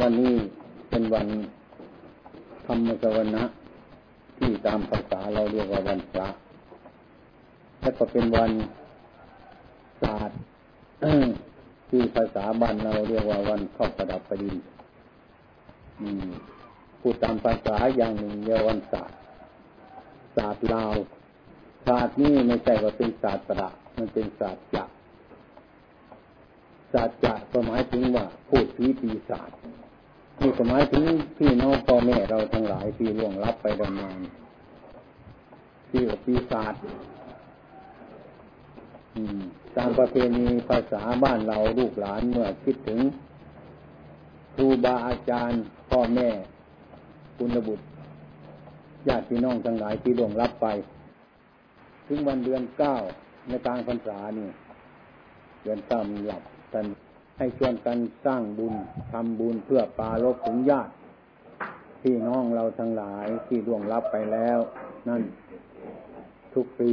วันนี้เป็นวันธรรมสวนะที่ตามภาษาเราเรียกว่าวันพระและก็เป็นวันศาสตร์ที่ภาษาบ้านเราเรียกว่าวันเข้าประดับประดินพูดตามภาษาอย่างหนึ่งเรียกวันศาสตร์ศาสตร์ลาวศาสตร์นี้ไม่ใช่ว่าเป็นศาสตร์ประมันเป็นศาสตร์จักศาสตร์จักก็หมายถึงว่าพูดผีปีศาจ นี่ก็หมายถึงพี่น้องพ่อแม่เราทั้งหลายที่ล่วงลับไปดำเนินที่ว่าปีศาจตามประเพณีภาษาบ้านเราลูกหลานเมื่อคิดถึงครูบาอาจารย์ พ่อแม่คุณบุตรญาติพี่น้องทั้งหลายที่ล่วงลับไป ถึงวันเดือนเก้าในกลางพรรษานี่ เดือนเก้ามีหลับท่าน ให้ชวนกันสร้างบุญทำบุญเพื่อปาลบถึงญาติพี่น้องเราทั้งหลายที่ล่วงลับไปแล้ว นั่นทุกปี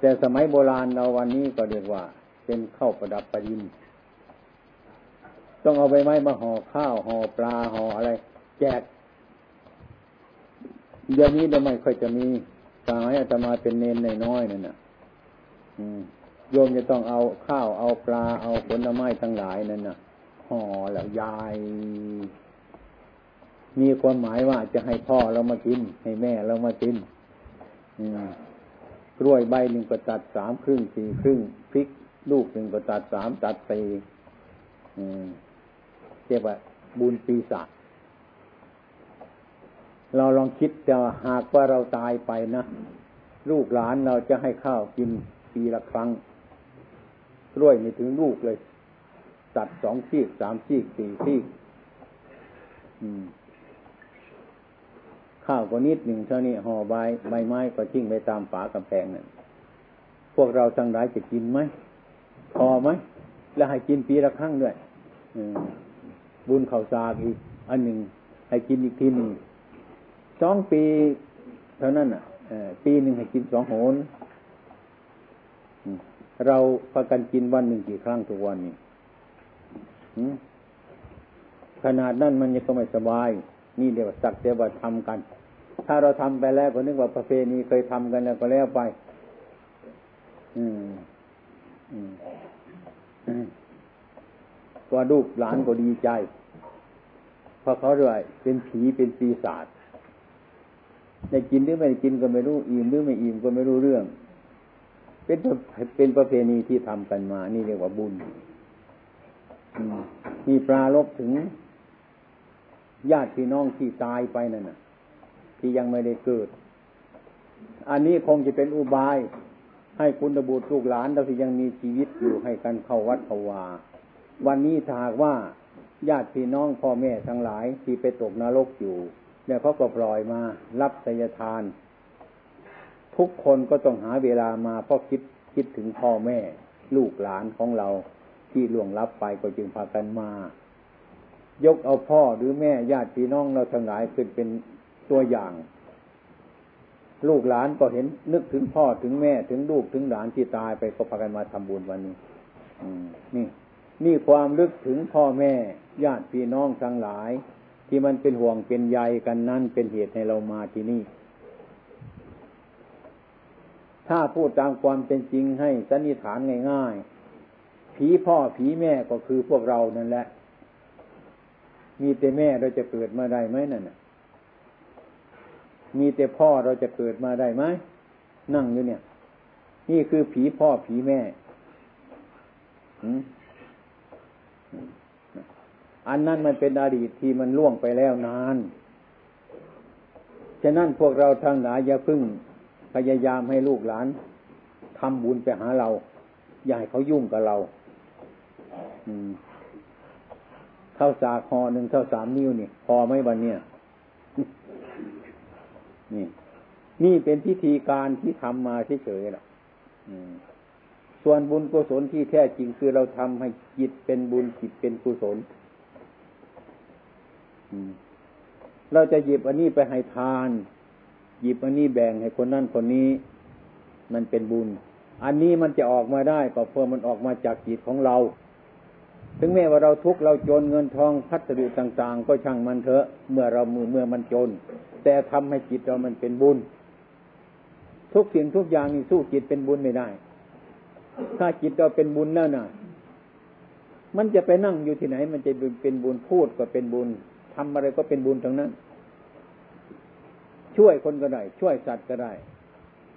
แต่สมัยโบราณเราวันนี้ก็เรียกว่า เป็นข้าวประดับประดิน ต้องเอาใบไม้มาห่อข้าวห่อปลาห่ออะไร แจกเดี๋ยวนี้เดี๋ยไม่ค่อยจะมีสายอาตมาเป็นเนนในน้อยนั่นน่ะ โยมจะต้องเอาข้าวเอาปลาเอาผลไม้ทั้งหลายนั่นน่ะห่อแล้วยาย มีความหมายว่าจะให้พ่อเรามากิน ให้แม่เรามากินกล้วยใบหนึ่งก็ตัดสามครึ่งสี่ครึ่งพริกลูกหนึ่งก็ตัดสามตัดสี่เรียกว่าบุญปีศาจเราลองคิดจะหากว่าเราตายไปนะ ลูกหลานเราจะให้ข้าวกินปีละครั้ง กล้วยไม่ถึงลูกเลย ตัดสองชีกสามชีกสี่ชีกข้าวก็นิดหนึ่งเท่านี้ห่อใบใบไม้ก็ทิ้งไปตามฝากำแพงนั่นพวกเราทั้งหลายจะกินไหมพอไหมแล้วให้กินปีละครั้งด้วยบุญข่าวสาอีกอันหนึ่งให้กินอีกทีหนึ่งสองปีเท่านั้นอะปีหนึ่งให้กินสองโหน เราประกันกินวันหนึ่งกี่ครั้งทุกวันนี้ขนาดนั้นมันยังก็ไม่สบาย นี่เดี๋ยวสักเดี๋ยวทำกัน ถ้าเราทำไปแล้วก็นึกว่าประเพณีเคยทำกันแล้วก็แล้วไป อืมอืมก็ลูกหลานก็ดีใจเพราะเขาด้วยเป็นผีเป็นปีศาจได้กินหรือไม่ได้กินก็ไม่รู้ อิ่มหรือไม่อิ่มก็ไม่รู้เรื่อง เป็นเป็นประเพณีที่ทำกันมา นี่เรียกว่าบุญ มีปลาลบถึง ญาติพี่น้องที่ตายไปนั่นน่ะ ที่ยังไม่ได้เกิด อันนี้คงจะเป็นอุบาย ให้คุณตบุตรลูกหลานเราที่ยังมีชีวิตอยู่ให้กันเข้าวัดเข้าวา วันนี้ถ้าหากว่าญาติพี่น้องพ่อแม่ทั้งหลายที่ไปตกนรกอยู่เนี่ยเขาก็ปล่อยมา รับสยทาน ทุกคนก็ต้องหาเวลามาเพราะคิดคิดถึงพ่อแม่ ลูกหลานของเราที่ล่วงลับไปก็จึงพากันมา ยกเอาพ่อหรือแม่ญาติพี่น้องเราทั้งหลายขึ้นเป็นตัวอย่าง ลูกหลานก็เห็นนึกถึงพ่อถึงแม่ถึงลูกถึงหลานที่ตายไปก็พากันมาทำบุญวันนี้นี่นี่ความลึกถึงพ่อแม่ญาติพี่น้องทั้งหลาย ที่มันเป็นห่วงเป็นใยกันนั่นเป็นเหตุให้เรามาที่นี่ ถ้าพูดตามความเป็นจริงให้สันนิษฐานง่าย ๆ ผีพ่อผีแม่ก็คือพวกเรานั่นแหละ มีแต่แม่เราจะเกิดมาได้ไหมนั่นน่ะมีแต่พ่อเราจะเกิดมาได้ไหมนั่งอยู่เนี่ย นี่คือผีพ่อผีแม่อันนั้นมันเป็นอดีตที่มันล่วงไปแล้วนาน ฉะนั้นพวกเราทั้งหลายอย่าพึ่ง พยายามให้ลูกหลานทำบุญไปหาเรา อย่าให้เขายุ่งกับเราเข้าสาคอหนึ่งเท่าสามนิ้วนี่พอไหมวันเนี้ยนี่ นี่เป็นพิธีการที่ทำมาเฉยๆล่ะส่วนบุญกุศลที่แท้จริงคือเราทำให้จิตเป็นบุญจิตเป็นกุศลเราจะหยิบอันนี้ไปให้ทาน หยิบอันนี้แบ่งให้คนนั้นคนนี้มันเป็นบุญ อันนี้มันจะออกมาได้ก็เพราะมันออกมาจากจิตของเรา ถึงแม้ว่าเราทุกข์เราจนเงินทองพัสดุต่าง ๆ ก็ช่างมันเถอะ เมื่อเรามือเมื่อมันจน แต่ทำให้จิตเรามันเป็นบุญ ทุกสิ่งทุกอย่างนี่สู้จิตเป็นบุญไม่ได้ ถ้าจิตเราเป็นบุญแล้วนะมันจะไปนั่งอยู่ที่ไหน มันจะเป็นบุญพูดก็เป็นบุญทำอะไรก็เป็นบุญทั้งนั้น ช่วยคนก็ได้ ช่วยสัตว์ก็ได้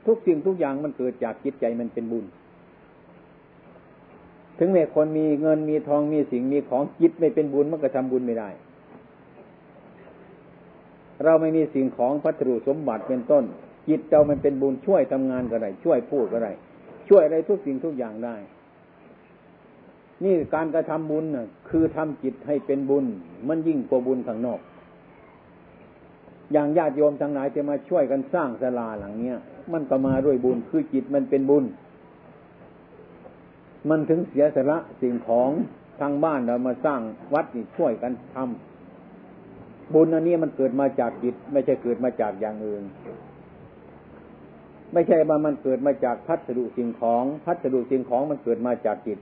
ทุกสิ่งทุกอย่างมันเกิดจากจิตใจมันเป็นบุญ ถึงแม้คนมีเงินมีทองมีสิ่งมีของจิตไม่เป็นบุญมันก็ทำบุญไม่ได้ เราไม่มีสิ่งของพัสดุสมบัติเป็นต้น จิตเรามันเป็นบุญช่วยทำงานก็ได้ ช่วยพูดก็ได้ ช่วยอะไรทุกสิ่งทุกอย่างได้ นี่การกระทำบุญน่ะคือทำจิตให้เป็นบุญ มันยิ่งกว่าบุญข้างนอก อย่างญาติโยมทั้งหลายจะมาช่วยกันสร้างศาลาหลังเนี้ย มันก็มาด้วยบุญคือจิตมันเป็นบุญ มันถึงเสียสละสิ่งของทางบ้านเรามาสร้างวัดนี่ช่วยกันทำบุญอันนี้มันเกิดมาจากจิต ไม่ใช่เกิดมาจากอย่างอื่น ไม่ใช่ว่ามันเกิดมาจากพัสดุสิ่งของ พัสดุสิ่งของมันเกิดมาจากจิต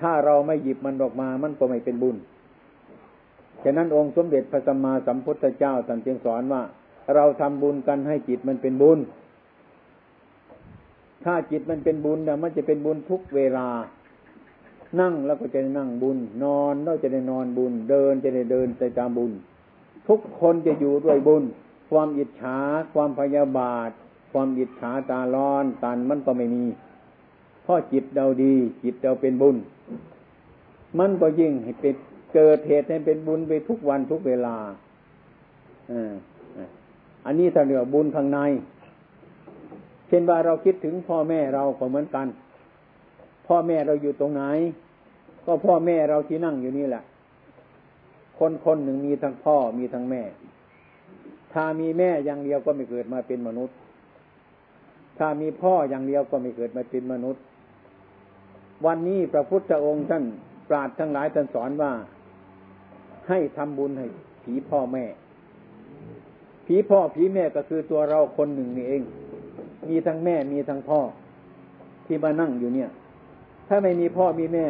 ถ้าเราไม่หยิบมันออกมา มันก็ไม่เป็นบุญ ฉะนั้นองค์สมเด็จพระสัมมาสัมพุทธเจ้าท่านจึงสอนว่า เราทำบุญกันให้จิตมันเป็นบุญ ถ้าจิตมันเป็นบุญนะมันจะเป็นบุญทุกเวลา นั่งแล้วก็จะได้นั่งบุญ นอนแล้วจะได้นอนบุญ เดินจะได้เดินไปตามบุญ ทุกคนจะอยู่ด้วยบุญ ความอิจฉาความพยาบาท ความอิจฉาตาร้อนตันมันก็ไม่มีเพราะจิตเราดี จิตเราเป็นบุญ มันก็ยิ่งให้เป็น เกิดเหตุให้เป็นบุญไปทุกวันทุกเวลาอันนี้ถ้าเรียกบุญข้างใน เช่นว่าเราคิดถึงพ่อแม่เราก็เหมือนกัน พ่อแม่เราอยู่ตรงไหน ก็พ่อแม่เราที่นั่งอยู่นี่แหละ คนคนหนึ่งมีทั้งพ่อมีทั้งแม่ ถ้ามีแม่อย่างเดียวก็ไม่เกิดมาเป็นมนุษย์ ถ้ามีพ่ออย่างเดียวก็ไม่เกิดมาเป็นมนุษย์ วันนี้พระพุทธองค์ท่านปราดทั้งหลายท่านสอนว่า ให้ทำบุญให้ผีพ่อแม่ ผีพ่อผีแม่ก็คือตัวเราคนหนึ่งนี่เอง มีทั้งแม่มีทั้งพ่อ ที่มานั่งอยู่เนี่ย ถ้าไม่มีพ่อมีแม่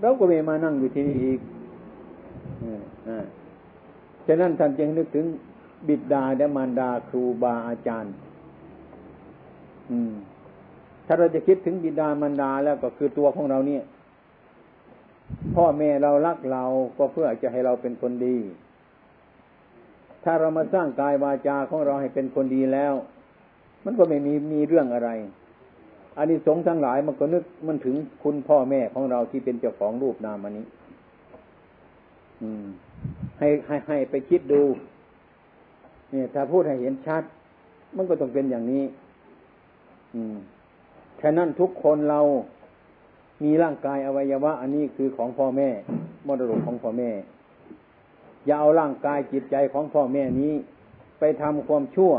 เราก็ไม่มานั่งอยู่ที่นี่อีกอฉะนั้นท่านจึงนึกถึงบิดาและมารดาครูบาอาจารย์ อืม ถ้าเราจะคิดถึงบิดามารดาแล้วก็คือตัวของเราเนี่ย พ่อแม่เรารักเราก็เพื่อจะให้เราเป็นคนดี ถ้าเรามาสร้างกายวาจาของเราให้เป็นคนดีแล้ว มันก็ไม่มีมีเรื่องอะไรอันนี้สงทั้งหลายมันก็นึกมันถึงคุณพ่อแม่ของเราที่เป็นเจ้าของรูปนามอันนี้ อืม ให้ให้ให้ไปคิดดู เนี่ย ถ้าพูดให้เห็นชัด มันก็ต้องเป็นอย่างนี้ อืมฉะนั้นทุกคนเรา มีร่างกายอวัยวะ อันนี้คือของพ่อแม่มรดกของพ่อแม่ อย่าเอาร่างกายจิตใจของพ่อแม่นี้ ไปทำความชั่ว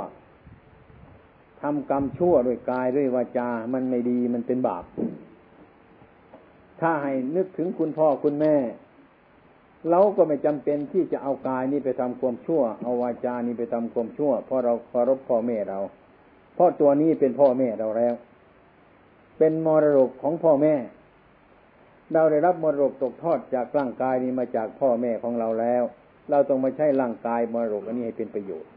ทำกรรมชั่วด้วยกายด้วยวาจา มันไม่ดีมันเป็นบาป ถ้าให้นึกถึงคุณพ่อคุณแม่ เราก็ไม่จำเป็นที่จะเอากายนี้ไปทำความชั่ว เอาวาจานี้ไปทำความชั่ว เพราะเราเคารพพ่อแม่เราเพราะตัวนี้เป็นพ่อแม่เราแล้ว เป็นมรดกของพ่อแม่ เราได้รับมรดกตกทอดจากร่างกายนี้มาจากพ่อแม่ของเราแล้ว เราต้องมาใช้ร่างกายมรดกอันนี้ให้เป็นประโยชน์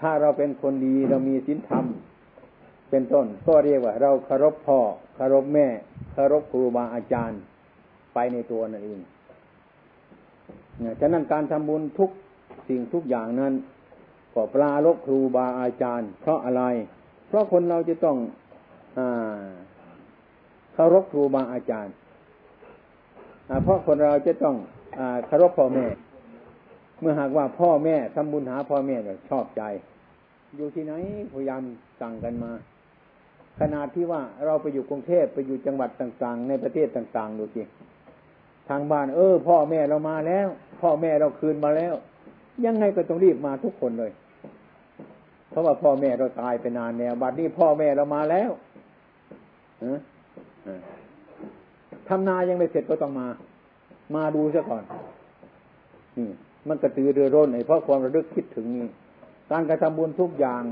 ถ้าเราเป็นคนดีเรามีศีลธรรม เป็นต้น ก็เรียกว่า เราเคารพพ่อเคารพแม่เคารพครูบาอาจารย์ไปในตัวนั่นเองฉะนั้นการทำบุญทุกสิ่งทุกอย่างนั้น ก็ปลาลบครูบาอาจารย์ เพราะอะไร เพราะคนเราจะต้องอเคารพครูบาอาจารย์ เพราะคนเราจะต้องอคารพพ่อแม่ เมื่อหากว่าพ่อแม่ทำบุญหาพ่อแม่ก็ชอบใจ อยู่ที่ไหนพยายามสั่งกันมา ขนาดที่ว่าเราไปอยู่กรุงเทพไปอยู่จังหวัดต่างๆ ในประเทศต่าง ๆ ดูสิทางบ้าน เออ พ่อแม่เรามาแล้ว พ่อแม่เราคืนมาแล้ว ยังไงก็ต้องรีบมาทุกคนเลย เพราะว่าพ่อแม่เราตายไปนานแล้วบัดนี้พ่อแม่เรามาแล้ว ทำนายังไม่เสร็จก็ต้องมา มาดูซะก่อนนี่มันกระตือรือร้นเพราะความระลึกคิดถึงนี้การกระทำบุญทุกอย่าง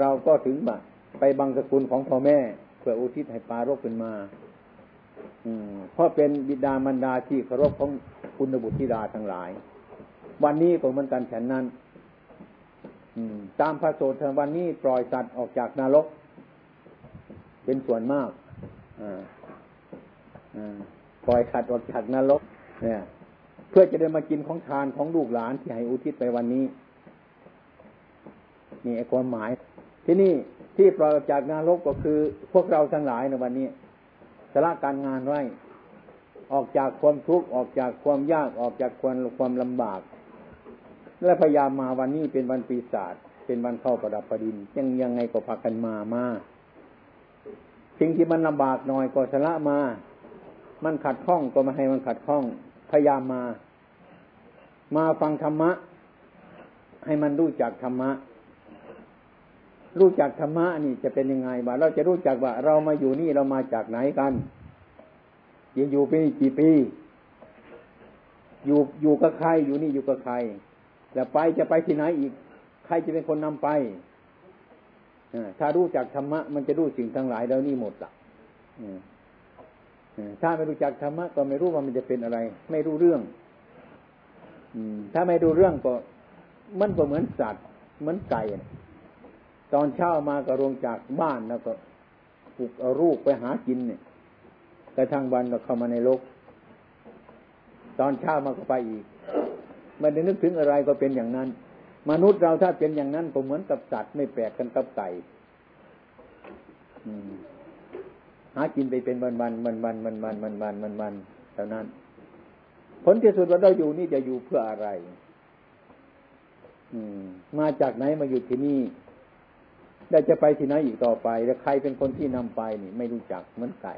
เราก็ถึงบไปบังสกุลของพ่อแม่ เพื่ออุทิศให้ปารกเป็นมา อืมเพราะเป็นบิดามารดาที่เคารพของคุณบุตรธิดาทั้งหลาย วันนี้ก็เหมือนกันฉันนั้น อืม ตามพระโสดวันนี้ปล่อยสัตว์ออกจากนรก เป็นส่วนมากอ่า ปล่อยสัตว์ออกจากนรกเนี่ย เพื่อจะได้มากินของทานของลูกหลานที่ให้อุทิศไปวันนี้ นี่ความหมาย ที่นี่ที่ปล่อยออกจากนรกก็คือ พวกเราทั้งหลายในวันนี้สละการงานไว้ออกจากความทุกข์ออกจากความยากออกจากความความลำบาก และพยายามมาวันนี้เป็นวันปีศาจเป็นวันเข้าประดับประดิน ยังยังไงก็พากันมามาสิ่งที่มันลำบากหน่อยก็ชละมา มันขัดข้องก็มาให้มันขัดข้อง พยายามมา มาฟังธรรมะ ให้มันรู้จักธรรมะ รู้จักธรรมะนี่จะเป็นยังไงบ้าเราจะรู้จักว่า เรามาอยู่นี่เรามาจากไหนกันยังอยู่ไปกี่ปี อยู่อยู่กับใครอยู่นี่อยู่กับใครแล้วไปจะไปที่ไหนอีก ใครจะเป็นคนนำไปถ้ารู้จักธรรมะ มันจะรู้สิ่งทั้งหลายแล้วนี่หมดละ ถ้าไม่รู้จักธรรมะก็ไม่รู้ว่ามันจะเป็นอะไร ไม่รู้เรื่องถ้าไม่รู้เรื่องก็มันก็เหมือนสัตว์เหมือนไก่ตอนเช้ามาก็ลงจากบ้านแล้วก็ปลุกเอาลูกไปหากินเนี่ยกระทั่งวันก็เข้ามาในโลก ตอนเช้ามาก็ไปอีกไม่ได้นึกถึงอะไรก็เป็นอย่างนั้น มนุษย์เราถ้าเป็นอย่างนั้นก็เหมือนกับสัตว์ไม่แปลกกันกับไก่ หากินไปเป็นวันวันวันวันวันวันวันวันวันวันเท่านั้น ผลที่สุดว่าเราอยู่นี่จะอยู่เพื่ออะไร อืม มาจากไหนมาอยู่ที่นี่ได้จะไปที่ไหนอีกต่อไป แล้วใครเป็นคนที่นำไปนี่ ไม่รู้จักเหมือนไก่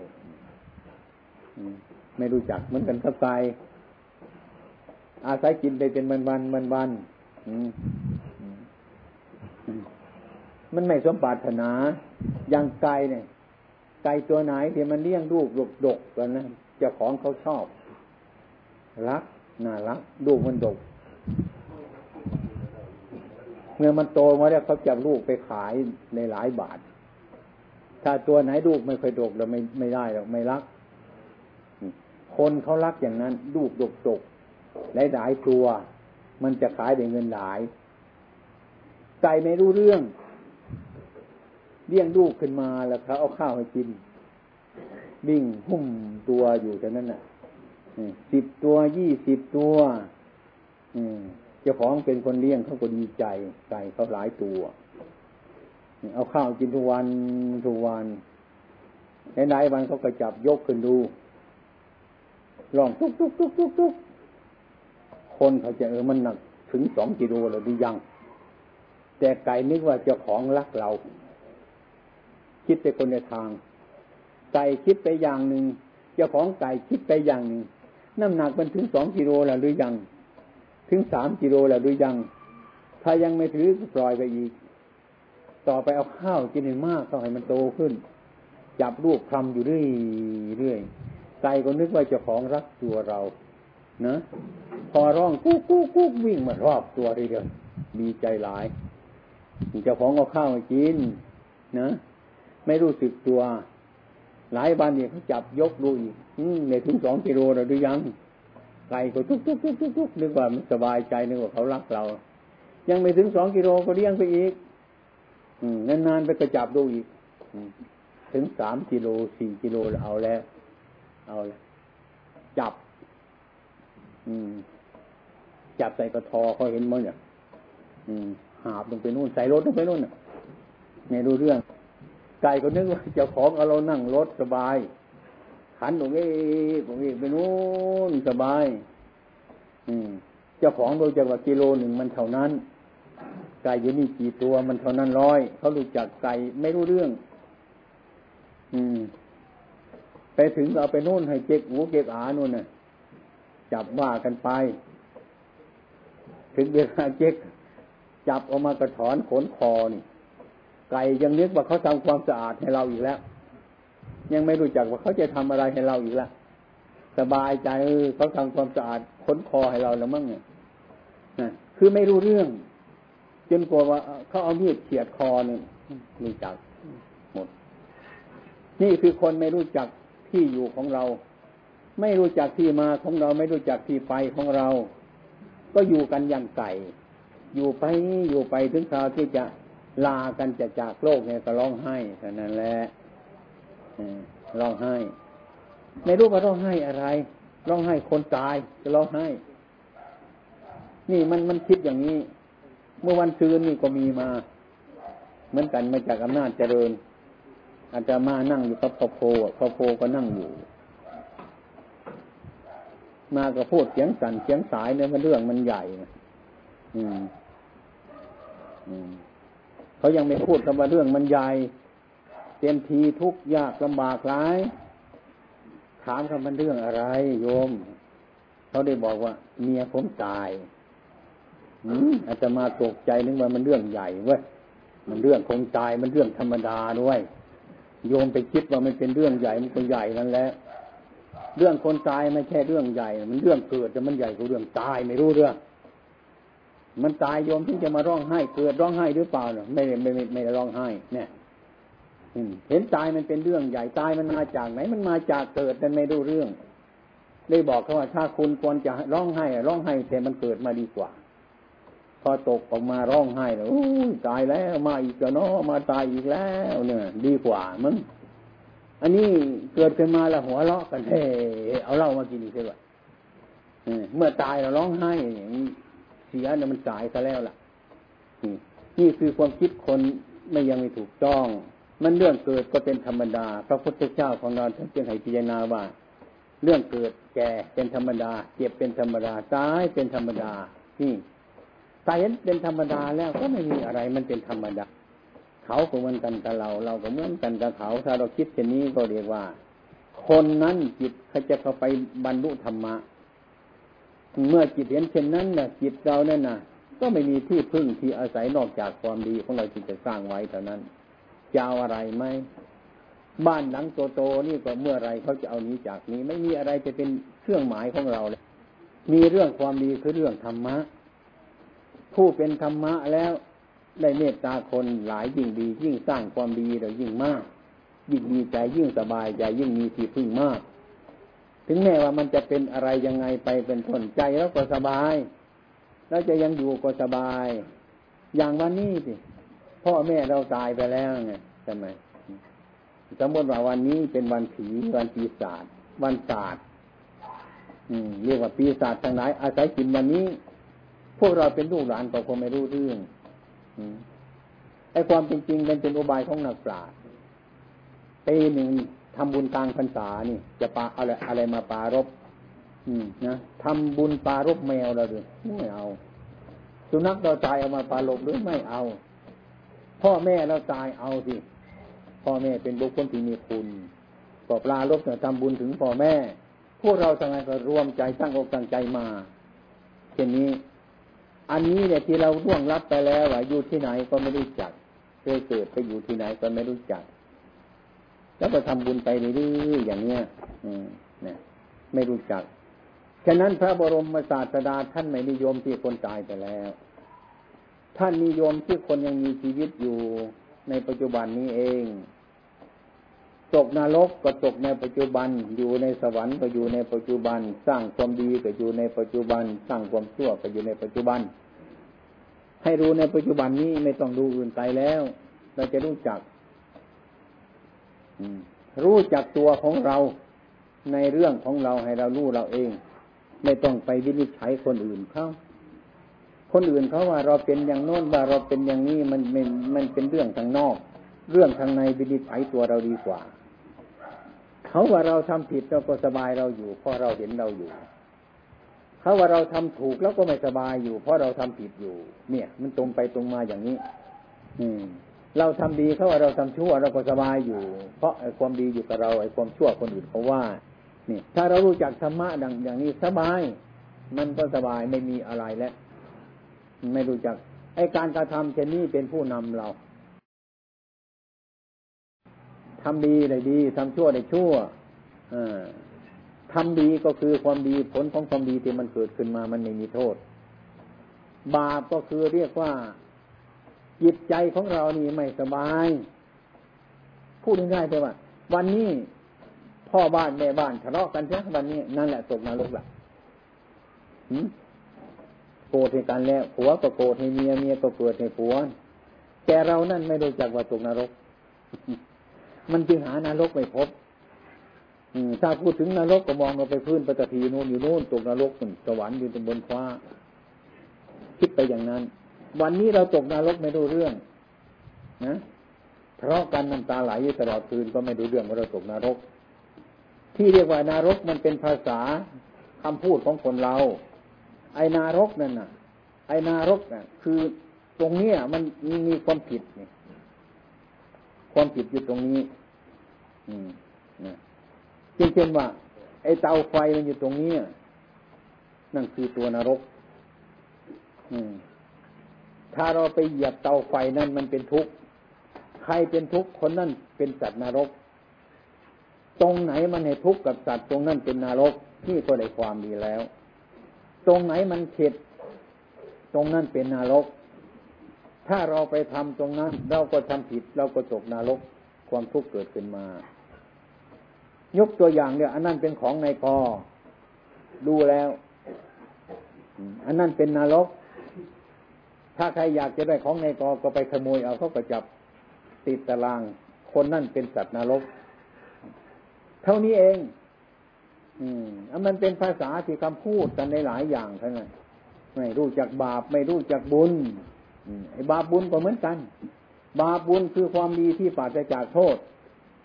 ไม่รู้จักเหมือนกันกับไก่อาศัยกินไปเป็นวันวันวันวันมันไม่สมปรารถนา อย่างไก่เนี่ย ไก่ตัวไหนที่มันเลี้ยงลูกดกดกกันนะเจ้าของเขาชอบ รักน่ารักลูกมันดก เมื่อมันโตมาแล้วเขาจับลูกไปขายในหลายบาท ถ้าตัวไหนลูกไม่เคยดกเราไม่ไม่ได้หรอกไม่รัก คนเขารักอย่างนั้น ลูกดกดกหลายหลายตัว มันจะขายได้เงินหลายไก่ไม่รู้เรื่อง เลี้ยงลูกขึ้นมาแล้วเขาเอาข้าวให้กินวิ่งหุ่มตัวอยู่แต่นั้นน่ะสิบตัวยี่สิบตัวเจ้าของเป็นคนเลี้ยงเขาก็ดีใจไก่เขาหลายตัว เอาข้าวกินทุกวันทุกวันในไหนวันเขาก็จับยกขึ้นดูลองทุกทุกทุกทุกทุกคนเขาจะเออมันหนักถึงสองกิโลหรือยัง แต่ไก่นึกว่าเจ้าของรักเรา คิดไปคนในทาง ไก่คิดไปอย่างหนึ่งเจ้าของไก่คิดไปอย่างหนึ่งน้ำหนักมันถึงสองกิโลแล้วหรือยัง ถึงสามกิโลแล้วหรือยัง ถ้ายังไม่ถือปล่อยไปอีก ต่อไปเอาข้าวกินให้มากเข้าให้มันโตขึ้น จับลูกคำอยู่เรื่อยเรื่อยไก่ก็นึกว่าเจ้าของรักตัวเรานะพอร้องกุ๊กกุ๊กกุ๊กวิ่งมารอบตัวทีเดียวดีใจหลายเจ้าของเอาข้าวมากิน นะ รู้สึกตัว หลายวันเนี่ยเขาจับยกดูอีกในถึงสองกิโลแล้วหรือยังไก่ก็ทุกทุกทุกทุกทุกนึกว่ามันสบายใจนึกว่าเขารักเรา ยังไม่ถึงสองกิโลก็เลี้ยงไปอีกนานๆไปก็จับดูอีกถึงสามกิโลสี่กิโลเอาแล้ว เอาแล้วจับจับใส่กระทอเขาเห็นมั้งเนี่ยหาบลงไปนู่นใส่รถลงไปนู่นไม่รู้เรื่อง ไก่ก็นึกว่าเจ้าของเอาเรานั่งรถสบายขันตรงนี้ตรงนี้ไปนู่นสบาย อืม เจ้าของโดยจักว่ากิโลหนึ่งมันเท่านั้น ไก่อยู่นี่กี่ตัวมันเท่านั้นร้อยเขารู้จักไก่ไม่รู้เรื่อง อืม ไปถึงเอาไปนู่นให้เจ๊กหูเจ๊กอานู่นน่ะ จับว่ากันไป ถึงเวลาเจ๊กจับออกมากระถอนขนคอนี่ ไก่ยังนึกว่าเขาทำความสะอาดให้เราอีกแล้ว ยังไม่รู้จักว่าเขาจะทำอะไรให้เราอีกแล้วสบายใจเออเขาทำความสะอาดขนคอให้เราแล้วมั้งเนี่ยคือไม่รู้เรื่อง จนกลัวว่าเขาเอามีดเฉียดคอเนี่ยรู้จักหมด นี่คือคนไม่รู้จักที่อยู่ของเรา ไม่รู้จักที่มาของเรา ไม่รู้จักที่ไปของเรา ก็อยู่กันอย่างไก่ อยู่ไปอยู่ไปถึงคราวที่จะ ลากันจะจากโลกเนี่ยก็ร้องไห้เท่านั้นแหละร้องไห้ ไม่รู้ว่าร้องไห้อะไร ร้องไห้คนตายจะร้องไห้ นี่มันมันคิดอย่างนี้ เมื่อวันซืนนี่ก็มีมา เหมือนกันมาจากอำนาจเจริญ อาจจะมานั่งอยู่กับพ่อโพพ่อโพก็นั่งอยู่ มาก็พูดเสียงสั่นเสียงสายเนี่ยมันเรื่องมันใหญ่อืมอืม เขายังไม่พูดคำว่าเรื่องมันใหญ่เต็มทีทุกยากลำบากร้าย ถามคำมันเรื่องอะไร โยม เขาได้บอกว่า เมียผมตายอาจจะมาตกใจนึกว่ามันเรื่องใหญ่เว้ยมันเรื่องคงตายมันเรื่องธรรมดาด้วย โยมไปคิดว่ามันเป็นเรื่องใหญ่มันก็ใหญ่นั่นแหละเรื่องคนตายไม่ใช่เรื่องใหญ่ มันเรื่องเกิดแต่มันใหญ่กว่าเรื่องตายไม่รู้เรื่อง มันตายโยมที่จะมาร้องไห้เกิดร้องไห้หรือเปล่าเนี่ยไม่ไม่ไม่ไม่ร้องไห้เนี่ยเห็นตายมันเป็นเรื่องใหญ่ตายมันมาจากไหน มันมาจากเกิดมันไม่รู้เรื่องได้บอกเขาว่าถ้าคุณควรจะร้องไห้ร้องไห้แต่มันเกิดมาดีกว่า พอตกออกมาร้องไห้แล้วตายแล้วมาอีกแล้วเนาะมาตายอีกแล้วเนี่ย ดีกว่ามั้งอันนี้เกิดขึ้นมาแล้วหัวเราะกันเฮ้เอาเหล้ามากินอีกเลยเมื่อตายเราร้องไห้ เสียเนี่ยมันจ่ายซะแล้วล่ะนี่คือความคิดคนไม่ยังไม่ถูกต้อง มันเรื่องเกิดก็เป็นธรรมดา พระพุทธเจ้าของเราท่านจึงให้พิจารณาว่า เรื่องเกิดแก่เป็นธรรมดา เจ็บเป็นธรรมดาตายเป็นธรรมดานี่ตายเป็นธรรมดาแล้วก็ไม่มีอะไรมันเป็นธรรมดา เขาก็เหมือนกันกับเรา เราก็เหมือนกันกับเขา ถ้าเราคิดเช่นนี้ก็เรียกว่า คนนั้นจิตเขาจะเข้าไปบรรลุธรรมะ เมื่อจิตเห็นเช่นนั้นนะจิตเราเนี่ยนะก็ไม่มีที่พึ่งที่อาศัยนอกจากความดีของเราที่จะสร้างไว้เท่านั้นจะเอาอะไรไหมบ้านหลังโตๆนี่ก็เมื่อไรเขาจะเอานี้จากนี้ ไม่มีอะไรจะเป็นเครื่องหมายของเราเลยมีเรื่องความดีคือเรื่องธรรมะ ผู้เป็นธรรมะแล้วได้เมตตาคนหลายยิ่งดี ยิ่งสร้างความดีเรายิ่งมาก ยิ่งดีใจยิ่งสบายใจยิ่งมีที่พึ่งมาก ถึงแม้ว่ามันจะเป็นอะไรยังไงไปเป็นทนใจแล้วก็สบายแล้วจะยังอยู่ก็สบาย อย่างวันนี้สิพ่อแม่เราตายไปแล้วไงใช่ไหมสมมติว่าวันนี้เป็นวันผีวันปีศาจวันศาสตร์เรียกว่าปีศาจทางไหนอาศัยกินวันนี้ พวกเราเป็นลูกหลานก็คงไม่รู้เรื่องไอ้ความจริงๆมันเป็นอุบายของนักปราชญ์ปีหนึ่ง ทำบุญกลางพรรษานี่ จะปาอะไรอะไรมาปารบอืมนะทำบุญปารบแมวเราด้วยไม่เอา สุนัขเราตายเอามาปารบหรือไม่เอา พ่อแม่เราตายเอาสิพ่อแม่เป็นบุคคลที่มีคุณก็ปลารบเนี่ยทำบุญถึงพ่อแม่ พวกเราทั้งนั้นก็รวมใจตั้งอกตั้งใจมาเช่นนี้ อันนี้เนี่ยที่เราล่วงรับไปแล้วว่าอยู่ที่ไหนก็ไม่รู้จักเคยเกิดไปอยู่ที่ไหนก็ไม่รู้จัก แล้วก็ทำบุญไปเรื่อยๆอย่างเนี้ยอืมเนี่ยไม่รู้จัก ฉะนั้นพระบรมศาสดาท่านไม่นิยมที่คนตายไปแล้ว ท่านนิยมที่คนยังมีชีวิตอยู่ในปัจจุบันนี้เองตกนรกก็ตกในปัจจุบัน อยู่ในสวรรค์ก็อยู่ในปัจจุบัน สร้างความดีก็อยู่ในปัจจุบัน สร้างความชั่วก็อยู่ในปัจจุบัน ให้รู้ในปัจจุบันนี้ไม่ต้องดูอื่นไปแล้ว เราจะรู้จัก รู้จักตัวของเราในเรื่องของเราให้เรารู้เราเอง ไม่ต้องไปวินิจฉัยคนอื่นเขาคนอื่นเขาว่าเราเป็นอย่างโน้นว่าเราเป็นอย่างนี้มันมันมันเป็นเรื่องทางนอก เรื่องทางในวินิจฉัยตัวเราดีกว่า เขาว่าเราทำผิดเราก็สบายเราอยู่เพราะเราเห็นเราอยู่ เขาว่าเราทำถูกแล้วก็ไม่สบายอยู่ เพราะเราทำผิดอยู่ เนี่ย มันตรงไปตรงมาอย่างนี้ อืม เราทำดีเขาว่าเราทำชั่วเราก็สบายอยู่ เพราะไอ้ความดีอยู่กับเราไอ้ความชั่วคนอื่นเขาว่า นี่ ถ้าเรารู้จักธรรมะดังอย่างนี้สบาย มันก็สบายไม่มีอะไรแล้วไม่รู้จัก ไอ้การกระทำเช่นนี้เป็นผู้นำเราทำดีได้ดีทำชั่วได้ชั่วอทำดีก็คือความดีผลของความดีที่มันเกิดขึ้นมามันไม่มีโทษ บาปก็คือเรียกว่า จิตใจของเรานี่ไม่สบาย พูดง่ายๆไปว่า วันนี้พ่อบ้านแม่บ้านทะเลาะกันใช่วันนี้นั่นแหละตกนรกละโกรธกันแล้วผัวก็โกรธให้เมียเมียก็โกรธให้ผัวแต่เรานั่นไม่รู้จักว่าตกนรก มันจึงหานรกไม่พบถ้าพูดถึงนรกก็มองเราไปพื้นปฐพีนู่นอยู่นู่นตกนรกสวรรค์อยู่บนฟ้า คิดไปอย่างนั้น วันนี้เราตกนรกไม่รู้เรื่องนะเพราะการน้ำตาไหลตลอดคืนก็ไม่รู้เรื่องว่าเราตกนรก ที่เรียกว่านรกมันเป็นภาษาคำพูดของคนเรา ไอ้นารกนั่นน่ะ ไอ้นารกน่ะ คือตรงเนี้ยมันมีความผิดนี่ความผิดอยู่ตรงนี้ อืมนะเช่นว่า ไอ้เตาไฟมันอยู่ตรงนี้นั่นคือตัวนรก อืม ถ้าเราไปเหยียบเตาไฟนั่นมันเป็นทุกข์ ใครเป็นทุกข์คนนั้นเป็นสัตว์นรก ตรงไหนมันให้ทุกข์กับสัตว์ตรงนั้นเป็นนรกนี่ก็ได้ความดีแล้ว ตรงไหนมันเข็ดตรงนั้นเป็นนรก ถ้าเราไปทำตรงนั้น เราก็ทำผิด เราก็ตกนรก ความทุกข์เกิดขึ้นมา ยกตัวอย่างเนี่ยอันนั้นเป็นของในกอดูแล้ว อันนั้นเป็นนรก ถ้าใครอยากจะได้ของในกอก็ไปขโมยเอาเขาก็จับติดตาราง คนนั่นเป็นสัตว์นรก เท่านี้เอง อืมอันมันเป็นภาษาที่คำพูดกันในหลายอย่างเท่านั้นไม่รู้จักบาปไม่รู้จักบุญไอ้บาปบุญก็เหมือนกัน บาปบุญคือความดีที่ปราศจากโทษ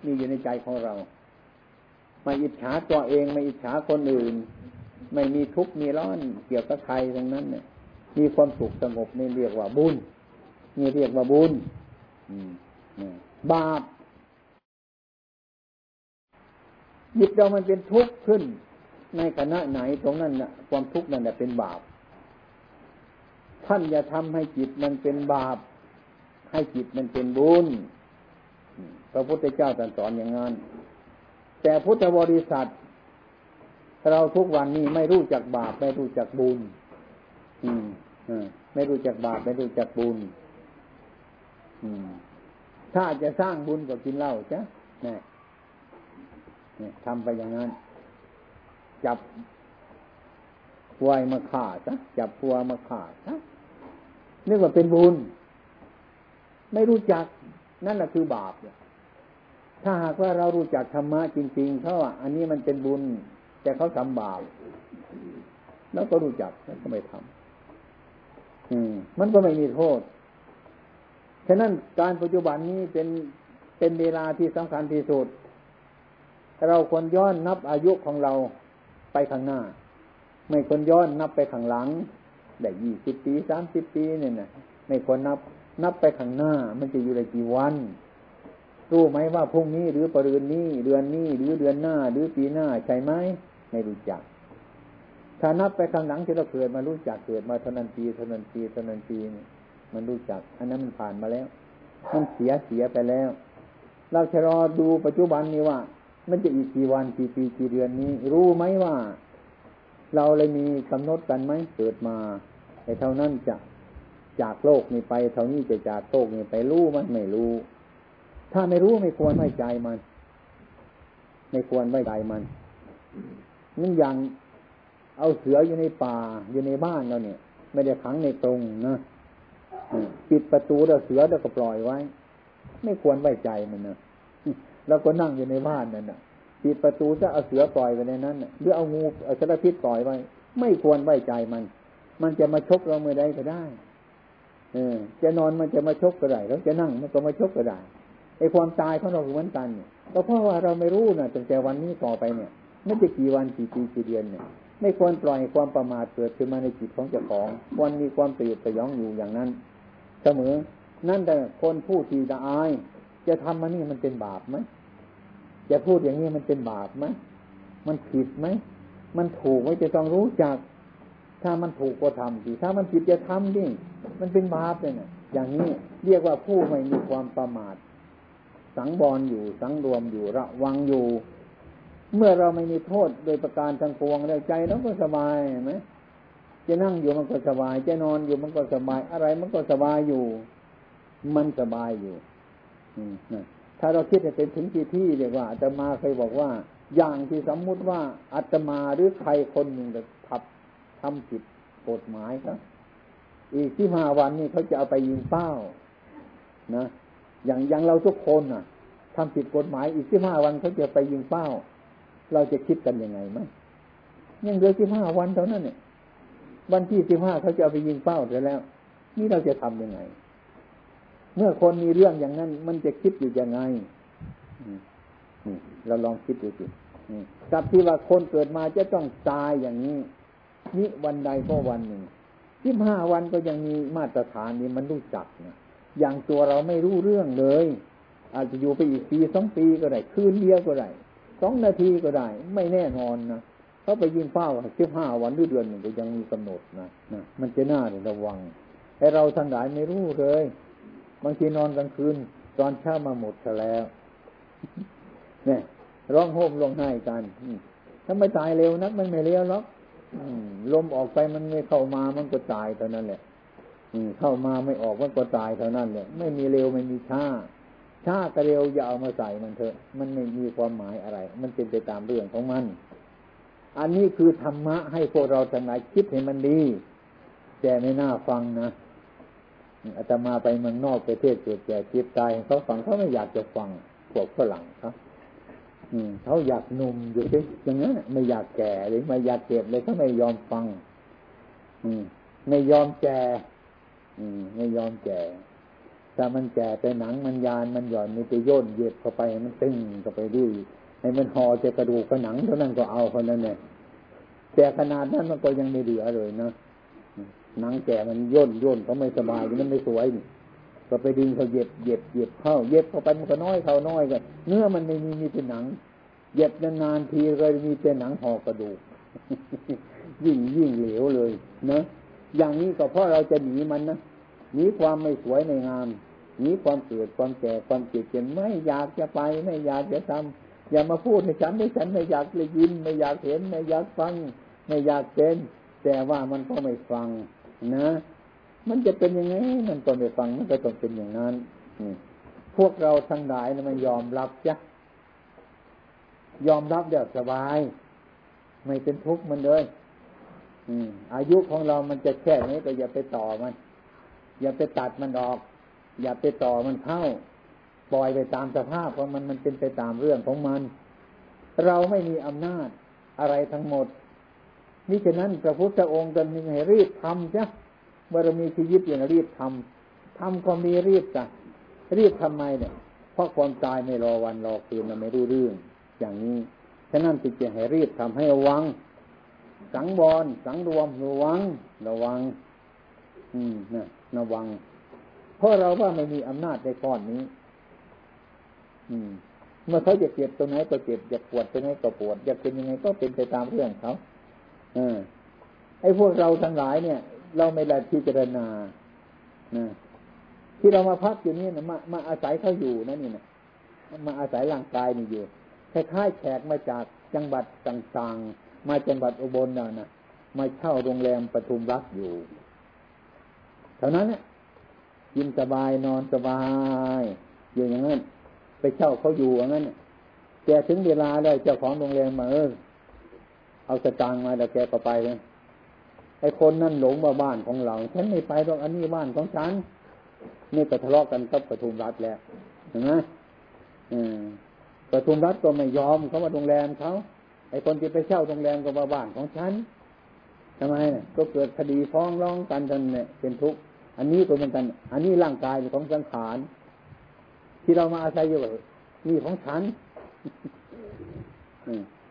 มีอยู่ในใจของเรา ไม่อิจฉาตัวเอง ไม่อิจฉาคนอื่น ไม่มีทุกข์มีร้อนเกี่ยวกับใครตรงนั้นเนี่ย มีความสุขสงบนี่เรียกว่าบุญนี่เรียกว่าบุญบาปจิตเรามันเป็นทุกข์ขึ้น ในขณะไหนตรงนั้นน่ะ ความทุกข์นั่นแหละเป็นบาป ท่านอย่าทำให้จิตมันเป็นบาป ให้จิตมันเป็นบุญพระพุทธเจ้าตรัสสอนอย่างนั้นแต่พุทธบริษัท เราทุกวันนี้ไม่รู้จักบาปไม่รู้จักบุญ อืม ไม่รู้จักบาปไม่รู้จักบุญถ้าจะสร้างบุญก็กินเหล้าจ้ะนี่นี่ทำไปอย่างนั้น จับวายมาฆ่าซะจับพัวมาฆ่าซะนี่ก็เป็นบุญ ไม่รู้จัก นั่นแหละคือบาปถ้าหากว่าเรารู้จักธรรมะจริงๆเขาว่าอันนี้มันเป็นบุญ แต่เขาทำบาปแล้วก็รู้จักแล้วก็ไม่ทำ มันก็ไม่มีโทษ ฉะนั้นการปัจจุบันนี้เป็นเป็นเวลาที่สำคัญที่สุด เราควรย้อนนับอายุของเราไปข้างหน้า ไม่ควรย้อนนับไปข้างหลังได้ยี่สิบปีสามสิบปีเนี่ยนะไม่ควรนับนับไปข้างหน้า มันจะอยู่ได้กี่วัน รู้ไหมว่าพรุ่งนี้หรือปรืนนี้เดือนนี้หรือเดือนหน้า หรือปีหน้าใช่ไหมไม่รู้จัก ถ้านับไปข้างหลังที่เราเกิดมารู้จักเกิดมาเท่านั้นปีเท่านั้นปีเท่านั้นปีนี่มันรู้จัก อันนั้นมันผ่านมาแล้ว มันเสียเสียไปแล้ว เราจะรอดูปัจจุบันนี้ว่า มันจะอีกกี่วันกี่ปีกี่เดือนนี้ รู้ไหมว่า เราเลยมีกำหนดกันไหมเกิดมาไอ้เท่านั้นจะจากโลกนี้ไป เท่านี้จะจากโลกนี้ไปรู้มันไม่รู้ ถ้าไม่รู้ไม่ควรไม่ใจมัน ไม่ควรไม่ใจมันนั่นอย่าง เอาเสืออยู่ในป่าอยู่ในบ้านเราเนี่ย ไม่ได้ขังในตรงนะปิดประตูแล้วเสือแล้วก็ปล่อยไว้ ไม่ควรไว้ใจมันนะแล้วก็นั่งอยู่ในบ้านนั่นนะปิดประตูจะเอาเสือปล่อยไว้ในนั้นหรือเอางูเอาสารพิษปล่อยไว้ ไม่ควรไว้ใจมัน มันจะมาชกเราเมื่อใดก็ได้เออจะนอนมันจะมาชกก็ได้แล้วจะนั่งมันก็มาชกก็ได้ไอ้ความตายของเราเหมือนกันเนี่ยก็เพราะว่าเราไม่รู้นะตั้งแต่วันนี้ต่อไปเนี่ยไม่จะกี่วันกี่ปีกี่เดือนเนี่ย ไม่ควรปล่อยความประมาทเกิดขึ้นมาในจิตของเจ้าของวันมีความตื่นสยองอยู่อย่างนั้น เสมอ นั่นแต่คนพูดทีละอาย จะทำมันนี่มันเป็นบาปไหมจะพูดอย่างนี้มันเป็นบาปไหมมันผิดไหมมันถูกไว้จะต้องรู้จัก ถ้ามันถูกก็ทำดีถ้ามันผิดจะทำดิมันเป็นบาปเลยนะอย่างนี้เรียกว่าผู้ไม่มีความประมาท สังบอลอยู่สังรวมอยู่ระวังอยู่ เมื่อเราไม่มีโทษโดยประการทางปวงแล้วใจเราก็สบายไหมจะนั่งอยู่มันก็สบาย จะนอนอยู่มันก็สบาย อะไรมันก็สบายอยู่ มันสบายอยู่ถ้าเราคิดจะเป็นถึงที่ที่เรียกว่าจะมาเคยบอกว่า อย่างที่สมมุติว่าอาตมาหรือใครคนหนึ่งจะทับทำผิดกฎหมายครับอีกที่ห้าวันนี้เขาจะเอาไปยิงเป้านะอย่างอย่างเราทุกคนน่ะทำผิดกฎหมายอีกที่ห้าวันเขาจะไปยิงเป้า เราจะคิดกันยังไงไหมยังเหลือที่ห้าวันเท่านั้นเนี่ยวันที่สิบห้าเขาจะเอาไปยิงเป้าเสร็จแล้ว นี่เราจะทํำยังไง เมื่อคนมีเรื่องอย่างนั้น มันจะคิดอยู่ยังไงเราลองคิดดูสิกับที่ว่าคนเกิดมาจะต้องตายอย่างนี้นี่วันใดก็วันหนึ่งสิบห้าวันก็ยังมีมาตรฐานนี้มันรู้จักนะอย่างตัวเราไม่รู้เรื่องเลย อาจจะอยู่ไปอีกปีสองปีก็ได้ คืนเดียวก็ได้ สองนาทีก็ได้ ไม่แน่นอนนะเขาไปยิงเป้าสิบห้าวันหรือเดือนหนึ่งก็ยังมีกำหนดนะนะมันจะน่าระวังให้เราทั้งหลายไม่รู้เลย บางทีนอนกลางคืน ตอนเช้ามาหมดแล้วเนี่ยร้องโฮมร้องไห้กันถ้าไม่ตายเร็วนักมันไม่เร็วหรอกลมออกไปมันไม่เข้ามามันก็ตายเท่านั้นแหละเข้ามาไม่ออกมันก็ตายเท่านั้นแหละไม่มีเร็วไม่มีช้า ช้ากับเร็วอย่าเอามาใส่มันเถอะ มันไม่มีความหมายอะไร มันเป็นไปตามเรื่องของมัน อันนี้คือธรรมะให้พวกเราทั้งหลายคิดให้มันดีแต่ไม่น่าฟังนะอาตมาไปเมืองนอกไปเทศเกิดแก่จิตใจเขาฟังเขาไม่อยากจะฟังพวกฝรั่งครับเขาอยากหนุ่มอยู่ที่อย่างนั้นไม่อยากแก่หรือไม่อยากเก็บเลยเขาไม่ยอมฟัง อืม ไม่ยอมแก่ อืม ไม่ยอมแก่ ถ้ามันแก่แต่หนังมันยานมันหย่อนมันไปโยนเย็บเข้าไปมันตึงเข้าไปด้วยให้มันห่อจะกระดูกกระหนังเท่านั้นก็เอาคนนั้นเนี่ยแต่ขนาดนั้นมันก็ยังไม่เหลือเลยนะหนังแก่มันย่นย่นเขาไม่สบายมันไม่สวยก็ไปดึงเขาเย็บเย็บเย็บเข้าเย็บเข้าไปมันก็น้อยเขาน้อยกันเนื้อมันไม่มีมีแต่หนังเย็บนานๆทีก็มีแต่หนังห่อกระดูก ยิ่งยิ่งเหลวเลยนะอย่างนี้ก็เพราะเราจะหนีมันนะหนีความไม่สวยในงาม หนีความเกิดความแก่ความเจ็บเจ็บไม่อยากจะไป ไม่อยากจะทำอย่ามาพูดให้ฉันให้ฉันไม่อยากเลยยิน ไม่อยากเห็น ไม่อยากฟัง ไม่อยากเป็น แต่ว่ามันก็ไม่ฟังนะ มันจะเป็นยังไง มันก็ไม่ฟัง มันก็ต้องเป็นอย่างนั้นพวกเราทั้งหลายนะมันยอมรับจ้ะยอมรับเดี๋ยวสบาย ไม่เป็นทุกข์มันเลยอายุของเรามันจะแค่นี้ก็อย่าไปต่อมัน อย่าไปตัดมันออก อย่าไปต่อมันเข้า ปล่อยไปตามสภาพเพราะมันมันเป็นไปตามเรื่องของมัน เราไม่มีอำนาจอะไรทั้งหมดนี่ฉะนั้นพระพุทธองค์จะมีให้รีบทำจ้ะเมื่อเรามีชีวิตอย่างรีบทำทำความดีรีบจ้ะรีบทำไมเนี่ยเพราะความตายไม่รอวันรอคืนเราไม่รู้เรื่อง อย่างนี้ฉะนั้นจิตจะให้รีบทำให้ระวัง สังวรสังรวมระวัง ระวัง อืมนะระวัง เพราะเราว่าไม่มีอำนาจในก้อนนี้ อืม เมื่อเขาจะเจ็บตรงไหนก็เจ็บอยากปวดตรงไหนก็ปวดอยากเป็นยังไงก็เป็นไปตามเรื่องเขาเออไอ้พวกเราทั้งหลายเนี่ย เราไม่ได้พิจารณาที่เรามาพักอยู่นี่นะมามาอาศัยเขาอยู่นั่นนี่นะมาอาศัยร่างกายนี่อยู่คล้ายๆแขกมาจากจังหวัดต่างๆ มาจังหวัดอุบลน่ะนะมาเช่าโรงแรมปทุมรัฐอยู่ เท่านั้นเนี่ย กินสบายนอนสบาย อยู่อย่างนั้น ไปเช่าเขาอยู่อย่างนั้นแกถึงเวลาได้เจ้าของโรงแรมมาเออเอาสตางค์มาแล้วแกก็ไปเลยไอ้คนนั่นหลงมาบ้านของเรา ฉันไม่ไปหรอกอันนี้บ้านของฉันนี่ก็ทะเลาะกันกับปทุมรัฐแล้วเห็นไหมปทุมรัฐก็ไม่ยอมเขามาโรงแรมเขาไอ้คนที่ไปเช่าโรงแรมก็มาบ้านของฉันทำไมเนี่ยก็เกิดคดีฟ้องร้องกันจนเนี่ยเป็นทุกข์ อันนี้ก็เหมือนกัน อันนี้ร่างกายของสังขารที่เรามาอาศัยอยู่นี่ของฉัน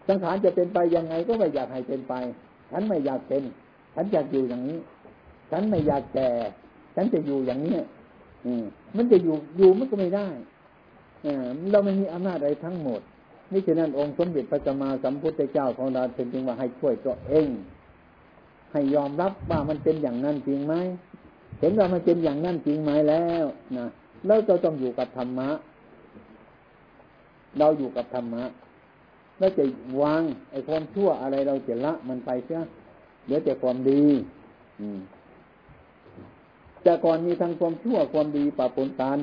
สังขารจะเป็นไปยังไงก็ไม่อยากให้เป็นไป ฉันไม่อยากเป็น ฉันอยากอยู่อย่างนี้ ฉันไม่อยากแก่ ฉันจะอยู่อย่างนี้อืมันจะอยู่อยู่มันก็ไม่ได้เราไม่มีอำนาจอะไรทั้งหมดนี่ฉะนั้นองค์สมเด็จพระสัมมาสัมพุทธเจ้าของเราจึงว่าให้ช่วยตัวเอง ให้ยอมรับว่ามันเป็นอย่างนั้นจริงไหม เห็นว่ามันเป็นอย่างนั้นจริงไหมแล้วนะแล้วเราต้องอยู่กับธรรมะ เราอยู่กับธรรมะแล้วจะวางไอ้ความชั่วอะไรเราจะละมันไปเสียเหลือแต่ความดี อืมแต่ก่อนมีทั้งความชั่วความดีปะปนกัน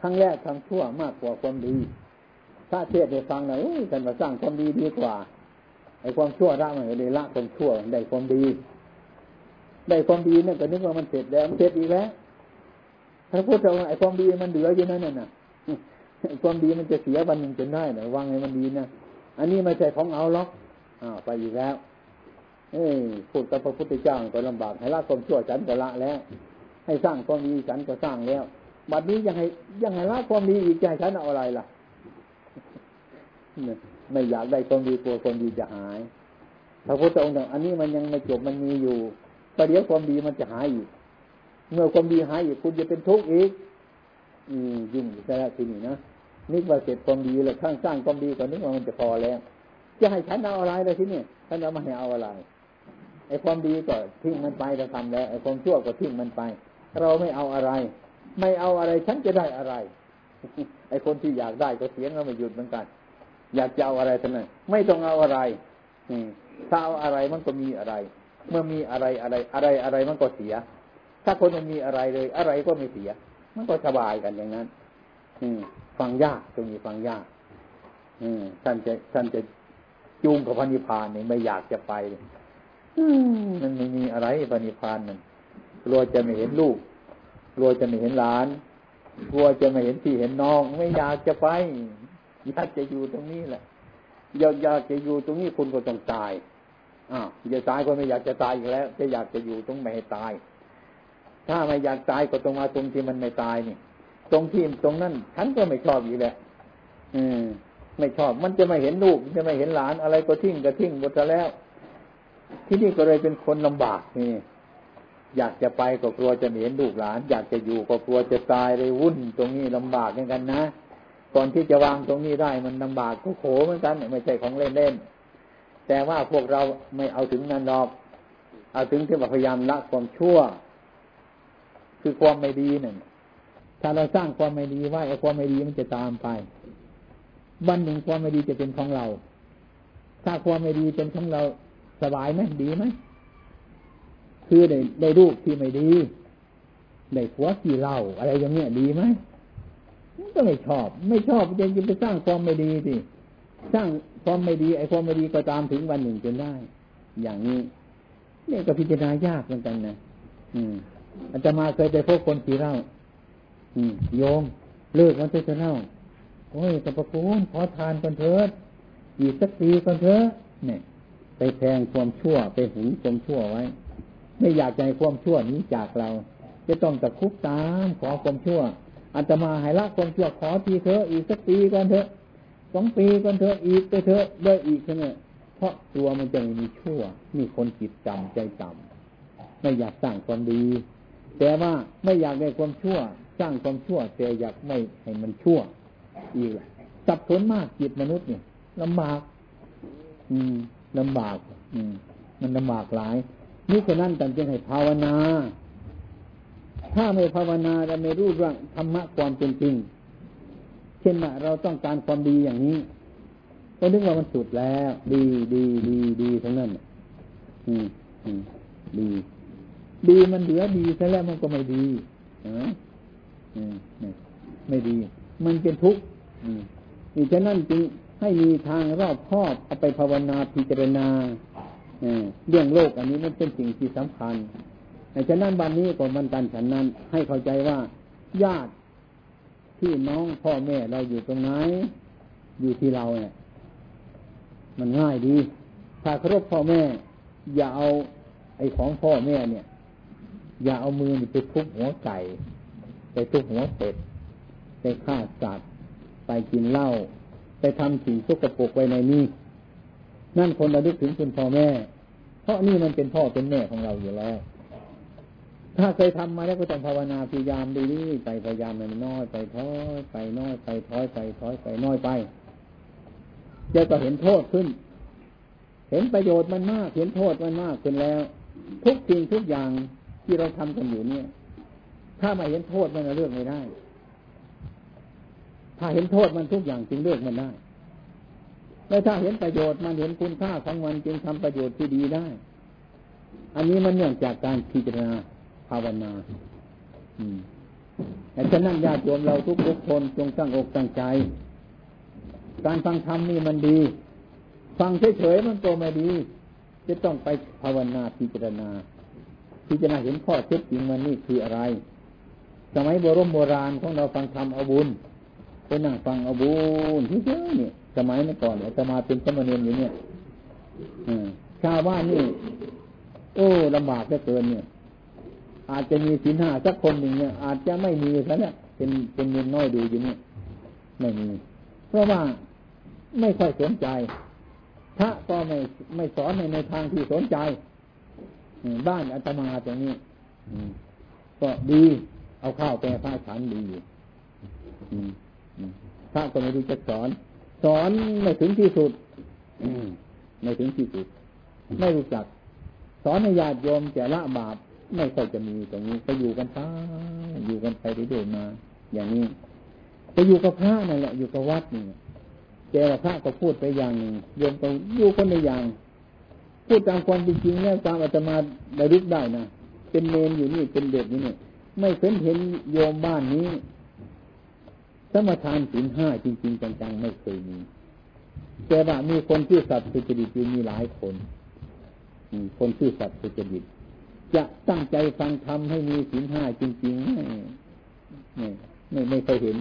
ทั้งแรกทั้งชั่วมากกว่าความดี ถ้าเทศให้ฟังหน่อยฉันมาสร้างความดีดีกว่า ไอ้ความชั่วละมันเลยละความชั่วได้ความดี ได้ความดีเนั่นก็นึกว่ามันเสร็จแล้วมันเสร็จอีกแล้วพระพุทธองค์ไอ้ความดีมันเหลืออยู่นั่นน่ะความดีมันจะเสียวันหนึ่งจนได้นะวางให้มันดีนะอันนี้ไม่ใช่ของเอาล็อกอ้าวไปอีกแล้ว เอ้พูดกับพระพุทธเจ้าก็ลำบากให้ละความชั่วฉันก็ละแล้ว ให้สร้างความดีฉันก็สร้างแล้วบัดนี้ยังให้ยังให้ละความดีอีกใจฉันเอาอะไรล่ะไม่อยากได้ความดีกลัวความดีจะหายพระพุทธองค์อันนี้มันยังไม่จบมันมีอยู่ ประเดี๋ยวความดีมันจะหายอีก เมื่อความดีหายอีกคุณจะเป็นทุกข์อีก อืมยิ่งอยู่แค่ทีนี้นะนึกว่าเสร็จความดีแล้วข้างสร้างความดีก่อนนึกว่ามันจะพอแล้ว จะให้ฉันเอาอะไรเลยทีนี่ฉันเอามาให้เอาอะไรไอ้ความดีก็ทิ้งมันไปเราทำแล้วไอ้ความชั่วก็ทิ้งมันไป เราไม่เอาอะไร ไม่เอาอะไรฉันจะได้อะไร ไอ้คนที่อยากได้ก็เสียงเราไม่หยุดเหมือนกัน อยากจะเอาอะไรท่านนั้นไม่ต้องเอาอะไรถ้าเอาอะไรมันก็มีอะไร เมื่อมีอะไรอะไร อะไรอะไรมันก็เสีย ถ้าคนมันมีอะไรเลย อะไรก็ไม่เสีย มันก็สบายกันอย่างนั้น อืม ฟังยากตรงนี้ฟังยาก อืมท่านจะท่านจะจูงกับพระนิพพานเนี่ยไม่อยากจะไปมันไม่มีอะไรพระนิพพานมันกลัวจะไม่เห็นลูกกลัวจะไม่เห็นหลานกลัวจะไม่เห็นพี่เห็นน้อง ไม่อยากจะไปอยากจะอยู่ตรงนี้แหละอยากอยากจะอยู่ตรงนี้คุณก็ต้องตาย อ้าวจะตายก็ไม่อยากจะตายอีกแล้ว จะอยากจะอยู่ตรงไม่ให้ตาย ถ้าไม่อยากตายก็ตรงมาตรงที่มันไม่ตายนี่ ตรงที่ตรงนั้นฉันก็ไม่ชอบอยู่แหละอืม ไม่ชอบ มันจะไม่เห็นลูกจะไม่เห็นหลานอะไรก็ทิ้งก็ทิ้งหมดแล้ว ที่นี่ก็เลยเป็นคนลำบากนี่อยากจะไปก็กลัวจะเห็นลูกหลาน อยากจะอยู่ก็กลัวจะตายเลยวุ่น ตรงนี้ลำบากเหมือนกันนะก่อนที่จะวางตรงนี้ได้มันลำบากก็โขเหมือนกันไม่ใช่ของเล่นเล่น แต่ว่าพวกเราไม่เอาถึงนั้นหรอกเอาถึงที่พยายามละความชั่ว คือความไม่ดีหนั่นถ้าเราสร้างความไม่ดีไว้ไอ้ความไม่ดีมันจะตามไปวันหนึ่งความไม่ดีจะเป็นของเรา ถ้าความไม่ดีเป็นของเราสบายไหมดีไหมคือได้ได้ลูกที่ไม่ดีได้ผัวที่เล่าอะไรอย่างเงี้ยดีไหมก็ไม่ชอบ ไม่ชอบจะจะไปสร้างความไม่ดีสิ สร้างความไม่ดีไอ้ความไม่ดีก็ตามถึงวันหนึ่งจนได้ อย่างนี้เนี่ยก็พิจารณายากเหมือนกันนะอืมอาจจะมาเคยไปพบคนขี่เล่าอืมโยมเลิกมันจะเล่าโอ้ยตะประคุณขอทานกันเถิดอีกสักปีกันเถอะเนี่ยไปแทงความชั่วไปหึงความชั่วไว้ ไม่อยากใจความชั่วนี้จากเรา จะต้องตะคุกตามขอความชั่วอาตมาให้ละความชั่วขอทีเถอะอีกสักปีก่อนเถอะ สองปีก่อนเถอะอีกไปเถอะได้อีกเนี่ยเพราะตัวมันจะมีชั่ว มีคนจิตจำใจจำไม่อยากสร้างความดี แต่ว่าไม่อยากได้ความชั่ว สร้างความชั่ว แต่อยากไม่ให้มันชั่ว อีกแหละสับสนมากจิตมนุษย์เนี่ยลำบาก อืมลำบาก อืม มันลำบากหลายนี่ฉะนั้นจึงให้ภาวนา ถ้าไม่ภาวนาจะไม่รู้เรื่องธรรมะความเป็นจริง เช่นว่าเราต้องการความดีอย่างนี้ก็นึกว่ามันสุดแล้ว ดีดีดีดีทั้งนั้นอืมอืมดี ดีมันเหลือดีซะแล้วมันก็ไม่ดีออืมไม่ดี มันเป็นทุกข์อีกฉะนั้นจึงให้มีทางรอบครอบเอาไปภาวนาพิจารณาเรื่องโลกอันนี้มันเป็นสิ่งที่สำคัญฉะนั้นวันนี้ก็มันกันฉันนั้น ให้เข้าใจว่าญาติ พี่น้องพ่อแม่เราอยู่ตรงไหน อยู่ที่เราเนี่ย มันง่ายดี ถ้าเคารพพ่อแม่ อย่าเอา ไอ้ของพ่อแม่เนี่ย อย่าเอามือไปทุบหัวไก่ ไปทุบหัวเป็ด ไปฆ่าสัตว์ ไปกินเหล้า ไปทำสิ่งสกปรกไว้ในนี้ นั่นคนระลึกถึงคุณพ่อแม่ เพราะนี่มันเป็นพ่อเป็นแม่ของเราอยู่แล้ว ถ้าเคยทำมาแล้วก็ต้องภาวนาพยายามดีไปพยายามมันน้อยไปท้อยไปน้อยไปท้อยไปท้อยไปน้อยไปจะก็เห็นโทษขึ้น เห็นประโยชน์มันมาก เห็นโทษมันมากขึ้นแล้ว ทุกสิ่งทุกอย่างที่เราทำกันอยู่เนี่ย ถ้าไม่เห็นโทษมันเลือกไม่ได้ ถ้าเห็นโทษมันทุกอย่างจึงเลือกมันได้แล้วถ้าเห็นประโยชน์มันเห็นคุณค่าของมันจึงทำประโยชน์ที่ดีได้ อันนี้มันเนื่องจากการพิจารณา ภาวนาแต่ฉะนั้นญาติโยมเราทุกทุกคนจงตั้งอกตั้งใจ การฟังธรรมนี่มันดี ฟังเฉยๆมันก็ไม่ดี จะต้องไปภาวนาพิจารณา พิจารณาเห็นข้อเท็จจริงมันนี่คืออะไร สมัยโบรมโบราณของเราฟังธรรมอาบุญไปนั่งฟังอาบุญที่เยอะเนี่ยสมัยนั้นก่อนอาตมาเป็นสมณีอยู่เนี่ยชาวบ้านนี่ โอ้ลำบากเหลือเกินเนี่ย อาจจะมีสินห้าสักคนหนึ่งเนี่ย อาจจะไม่มีซะเนี่ยเป็นเป็นเงินน้อยดูอยู่เนี่ยไม่มีเพราะว่าไม่ค่อยสนใจพระก็ไม่ไม่สอนในในทางที่สนใจบ้านอาตมาตรงนี้ก็ดีเอาข้าวแปรผ้าฉันดีพระก็ไม่รู้จะสอน สอนไม่ถึงที่สุดไม่ถึงที่สุด ไม่รู้จัก สอนให้ญาติโยมแต่ละบาป ไม่ค่อยจะมีตรงนี้ไปอยู่กันไปอยู่กันไปเรื่อยๆมา อย่างนี้ไปอยู่กับพระนั่นแหละ อยู่กับวัดนี่แต่พระก็พูดไปอย่างหนึ่งโยมก็อยู่คนในอย่าง พูดตามความจริงแล้วตามอาตมาได้รึกได้นะเป็นเนนอยู่นี่เป็นเด็กนี่เนี่ยไม่เคยเห็นโยมบ้านนี้สมทานสินห้าจริง ๆ จังๆไม่เคยมีแต่ว่ามีคนที่สัตว์สุจริตอยู่มีหลายคนคนที่สัตว์สุจริต จะตั้งใจฟังธรรมให้มีสินห้าจริงๆไม่ไม่ไม่เคยเห็น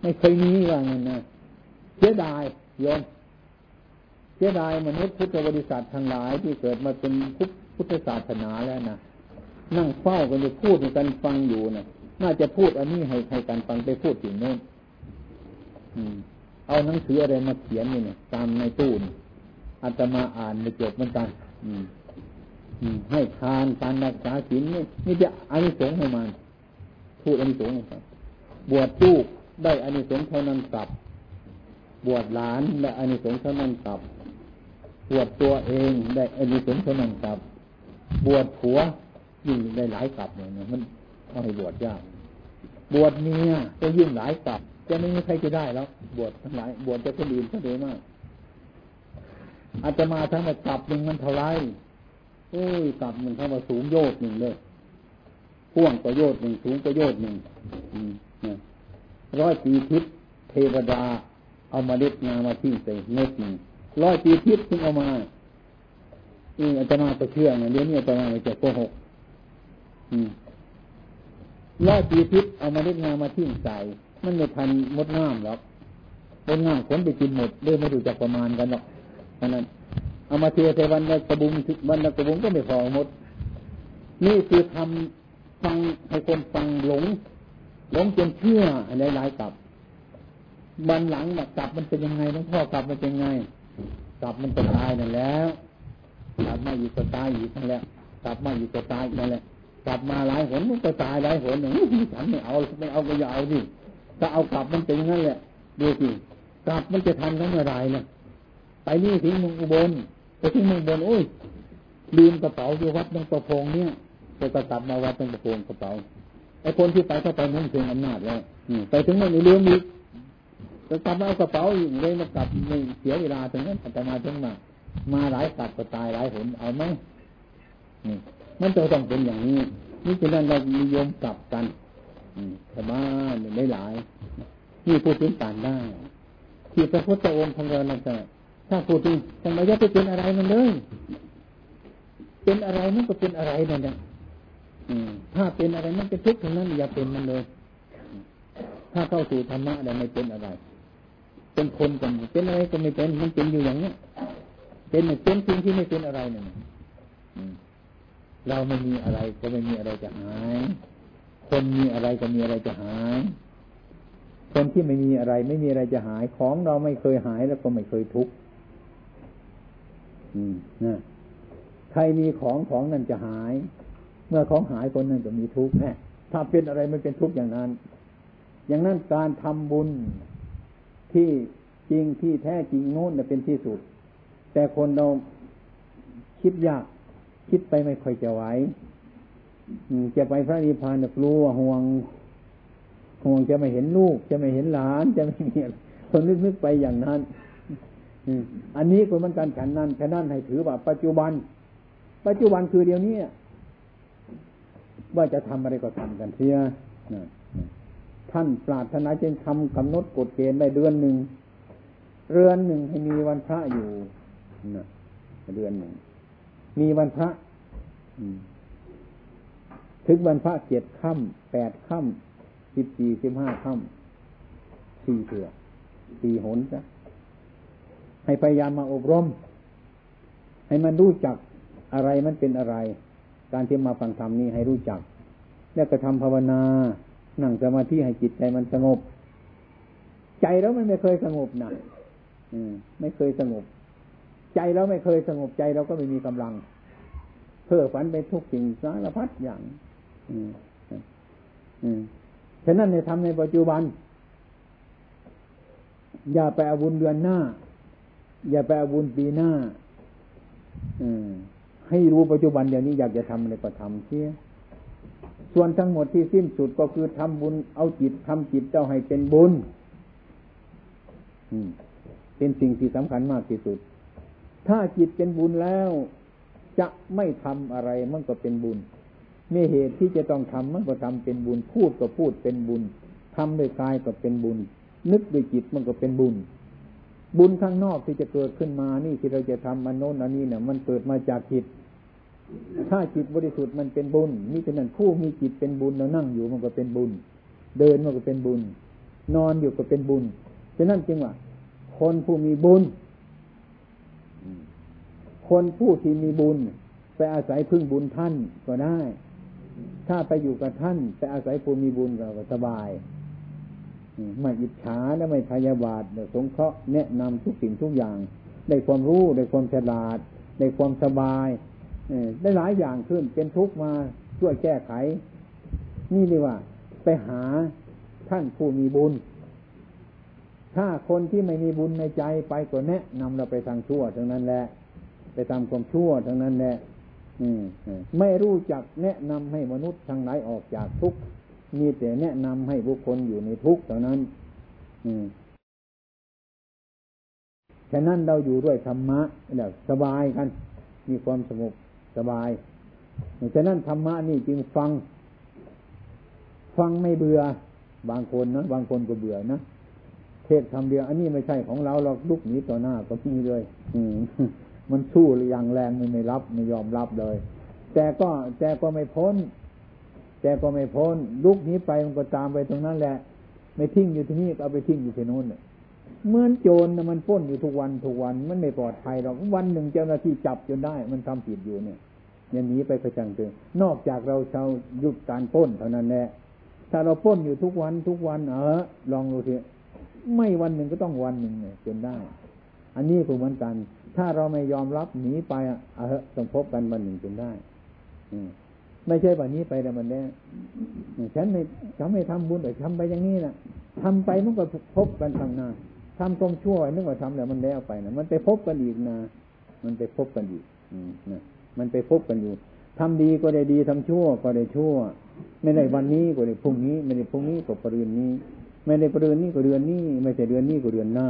ไม่เคยมีว่างั้นนะเสียดายโยมเสียดายมนุษย์พุทธบริษัททั้งหลายที่เกิดมาเป็นพุทธศาสนาแล้วนะนั่งเฝ้ากันจะพูดกันฟังอยู่นะน่าจะพูดอันนี้ให้ใครกันฟังไปพูดถึงโน้นเอาหนังสืออะไรมาเขียนนี่เนี่ยตามในตู้นอาตมาอ่านไม่จบเหมือนกัน ให้ทานการรักษาศีลนี่นี่จะอานิสงส์ให้มันพูดอานิสงส์ให้บวชลูกได้อานิสงส์เท่านั้นกลับบวชหลานได้อานิสงส์เท่านั้นกลับบวชตัวเองได้อานิสงส์เท่านั้นกลับบวชผัวยิ่งได้หลายกลับเลยนะมันเอาให้บวชยากบวชเมียจะยิ่งหลายกลับจะไม่มีใครจะได้แล้วบวชทั้งหลายบวชจะคนอื่นก็เยอะมากอาจจะมาทั้งหมดกลับหนึ่งมันเท่าไร โอ้ยกลับมันเข้ามาสูงโยดหนึ่งเลยพ่วงประโยชน์หนึ่งสูงประโยชน์หนึ่งร้อยปีทิศเทวดา เอามาเล็ดงามาทิ้งใส่เม็ดหนึ่งร้อยปีทิศถึงเอามาอืออาจารย์ไปเชื่อเนี่ยเดี๋ยวนี้อาจารย์ไปจะโกหกร้อยปีทิศเอามาเล็ดงามาทิ้งใส่มันไม่ทันมดงามหรอกมดงามขนไปกินหมดด้วยไม่ดูจักประมาณกันหรอกเพราะนั้น เอามาเทใส่วันละกระบุงวันละกระบุงก็ไม่พอหมด นี่คือทำฟังให้คนฟังหลง หลงจนเชื่ออะไรหลายกลับวันหลังกลับมันเป็นยังไงหลวงพ่อกลับมันเป็นยังไง กลับมันจะตายนั่นแล้วกลับมาอยู่ก็ตายอีกนั่นแหละกลับมาอยู่ก็ตายนั่นแหละกลับมาหลายหนมันก็ตายหลายหนหนึ่งฉันไม่เอาไม่เอาก็อย่าเอาดิถ้าเอากลับมันเป็นงั้นแหละดูสิกลับมันจะทันเขาเมื่อไรเนี่ยไปนี่ถึงมุงอุบล ไปที่มุงอุบลโอ้ยลืมกระเป๋าอยู่วัดตรงประพงเนี่ยไปกระตับมาวัดตรงประพงกระเป๋าไอ้คนที่ไปก็ไปมุ่งถึงอำนาจแล้วไปถึงมันลืมอีกจะกลับมาเอากระเป๋าอีกเลยมากลับไม่เสียเวลาถึงนั้นแต่มาถึงมามาหลายตัดก็ตายหลายหนเอาไหมมันจะต้องเป็นอย่างนี้ นี่ฉะนั้นเรานิยมกลับกันชาวบ้านได้หลายนี่พูดถึงการได้ที่พระพุทธองค์ทำเริญนั่นแต่ ถ้าพูดถึงทำไมจะไปเป็นอะไรมันเลย เป็นอะไรมันก็เป็นอะไรนั่นแหละถ้าเป็นอะไรมันเป็นทุกข์ทั้งนั้นอย่าเป็นมันเลย ถ้าเข้าสู่ธรรมะแล้วไม่เป็นอะไร เป็นคนกันเป็นอะไรก็ไม่เป็น มันเป็นอยู่อย่างนี้เป็นเป็นสิ่งที่ไม่เป็นอะไรนั่นเราไม่มีอะไรก็ไม่มีอะไรจะหาย คนมีอะไรก็มีอะไรจะหาย คนที่ไม่มีอะไร ไม่มีอะไรจะหายของเราไม่เคยหายแล้วก็ไม่เคยทุกข์ ใครมีของของนั้นจะหาย เมื่อของหายคนนั้นจะมีทุกข์แน่ถ้าเป็นอะไรไม่เป็นทุกข์อย่างนั้น อย่างนั้นการทำบุญที่จริงที่แท้จริงโน้นเป็นที่สุด แต่คนเราคิดยาก คิดไปไม่ค่อยจะไหวจะไปพระนิพพานกลัวห่วงห่วงจะไม่เห็นลูก จะไม่เห็นหลานจะไม่มีคนนึกนึกไปอย่างนั้น อันนี้ก็มันการฉันนั้นฉันนั้นให้ถือว่า ปัจจุบัน ปัจจุบันคือเดี๋ยวนี้ว่าจะทำอะไรก็ทำกันเสียท่านปราถนาจึงทำกำหนดกฎเกณฑ์ได้เดือนหนึ่งเรือนหนึ่งให้มีวันพระอยู่นะเรือนหนึ่งมีวันพระถึงวันพระเจ็ดค่ำแปดค่ำสิบสี่สิบห้าค่ำสี่เถื่อสี่หนจ้ะ ให้พยายามมาอบรม ให้มันรู้จักอะไรมันเป็นอะไร การที่มาฟังธรรมนี้ให้รู้จัก แล้วก็ทำภาวนา นั่งสมาธิให้จิตใจมันสงบ ใจแล้วมันไม่เคยสงบนะอืม ไม่เคยสงบ ใจเราไม่เคยสงบใจเราก็ไม่มีกำลัง เพ้อฝันไปทุกสิ่งสารพัดอย่าง อืมอืมฉะนั้นในทำในปัจจุบัน อย่าไปอาวุธเดือนหน้า อย่าไปอาวุธปีหน้าอืมให้รู้ปัจจุบันเดี๋ยวนี้อยากจะทำอะไรก็ทำเสียส่วนทั้งหมดที่สิ้นสุดก็คือทำบุญเอาจิตทำจิตเจ้าให้เป็นบุญเป็นสิ่งที่สำคัญมากที่สุด ถ้าจิตเป็นบุญแล้ว จะไม่ทำอะไรมันก็เป็นบุญมีเหตุที่จะต้องทำมันก็ทำเป็นบุญพูดก็พูดเป็นบุญทำด้วยกายก็เป็นบุญ นึกด้วยจิตมันก็เป็นบุญ บุญข้างนอกที่จะเกิดขึ้นมานี่ที่เราจะทำมันโน้นอันนี้เนี่ย มันเกิดมาจากจิต ถ้าจิตบริสุทธิ์มันเป็นบุญนี่ฉะนั้นผู้มีจิตเป็นบุญเรานั่งอยู่มันก็เป็นบุญ เดินมันก็เป็นบุญ นอนอยู่ก็เป็นบุญฉะนั้นจึงว่า คนผู้มีบุญ คนผู้ที่มีบุญ ไปอาศัยพึ่งบุญท่านก็ได้ ถ้าไปอยู่กับท่านไปอาศัยผู้มีบุญก็สบาย ไม่อิจฉาและไม่พยาบาทสงเคราะห์แนะนำทุกสิ่งทุกอย่าง ได้ความรู้ได้ความฉลาด ได้ความสบายได้หลายอย่างขึ้นเป็นทุกข์มาช่วยแก้ไข นี่เรียว่า ไปหาท่านผู้มีบุญ ถ้าคนที่ไม่มีบุญในใจไปก็แนะนำเราไปทางชั่วทั้งนั้นแหละ ไปทำความชั่วทั้งนั้นแหละไม่รู้จักแนะนำให้มนุษย์ทั้งหลายออกจากทุกข์ มีแต่แนะนำให้บุคคลอยู่ในทุกข์เท่านั้นฉะนั้นเราอยู่ด้วยธรรมะเดี๋ยวสบายกัน มีความสงบสบายฉะนั้นธรรมะนี่จึงฟัง ฟังไม่เบื่อ บางคนนะบางคนก็เบื่อนะเทศคำเดียว อันนี้ไม่ใช่ของเราเราลุกหนีต่อหน้าก็มีเลย อืมันสู้อย่างแรงมันไม่รับไม่ยอมรับเลย แต่ก็แต่ก็ไม่พ้น แต่ก็ไม่พ้นลุกนี้ไปมันก็ตามไปตรงนั้นแหละ ไม่ทิ้งอยู่ที่นี่ก็เอาไปทิ้งอยู่ที่โน้นเหมือนโจรนะมันพ้นอยู่ทุกวันทุกวันมันไม่ปลอดภัยหรอกวันหนึ่งเจ้าหน้าที่จับจนได้ มันทำผิดอยู่เนี่ยอย่างนี้ไปกระจังเตือนนอกจากเราชาวหยุดการพ้นเท่านั้นแหละถ้าเราพ้นอยู่ทุกวันทุกวันเออลองดูทีไม่วันหนึ่งก็ต้องวันหนึ่งเนี่ยจนได้ อันนี้ก็เหมือนกัน ถ้าเราไม่ยอมรับหนีไปอะเออต้องพบกันวันหนึ่งจนได้ อื ไม่ใช่แบบนี้ไปแต่มันแน่ฉันไม่ฉันไม่ทำบุญแต่ทำไปอย่างนี้นะทำไปมันก็พบกันทางหน้าทำความชั่วนึกว่าทำแล้วมันแล้วไปนะมันไปพบกันอีกนะมันไปพบกันอีกนะมันไปพบกันอยู่ทำดีก็ได้ดีทำชั่วก็ได้ชั่ว ไม่ได้วันนี้ก็ได้พรุ่งนี้ ไม่ได้พรุ่งนี้ก็ปรืนนี้ ไม่ได้ปรืนนี้ก็เดือนนี้ ไม่ใช่เดือนนี้ก็เดือนหน้า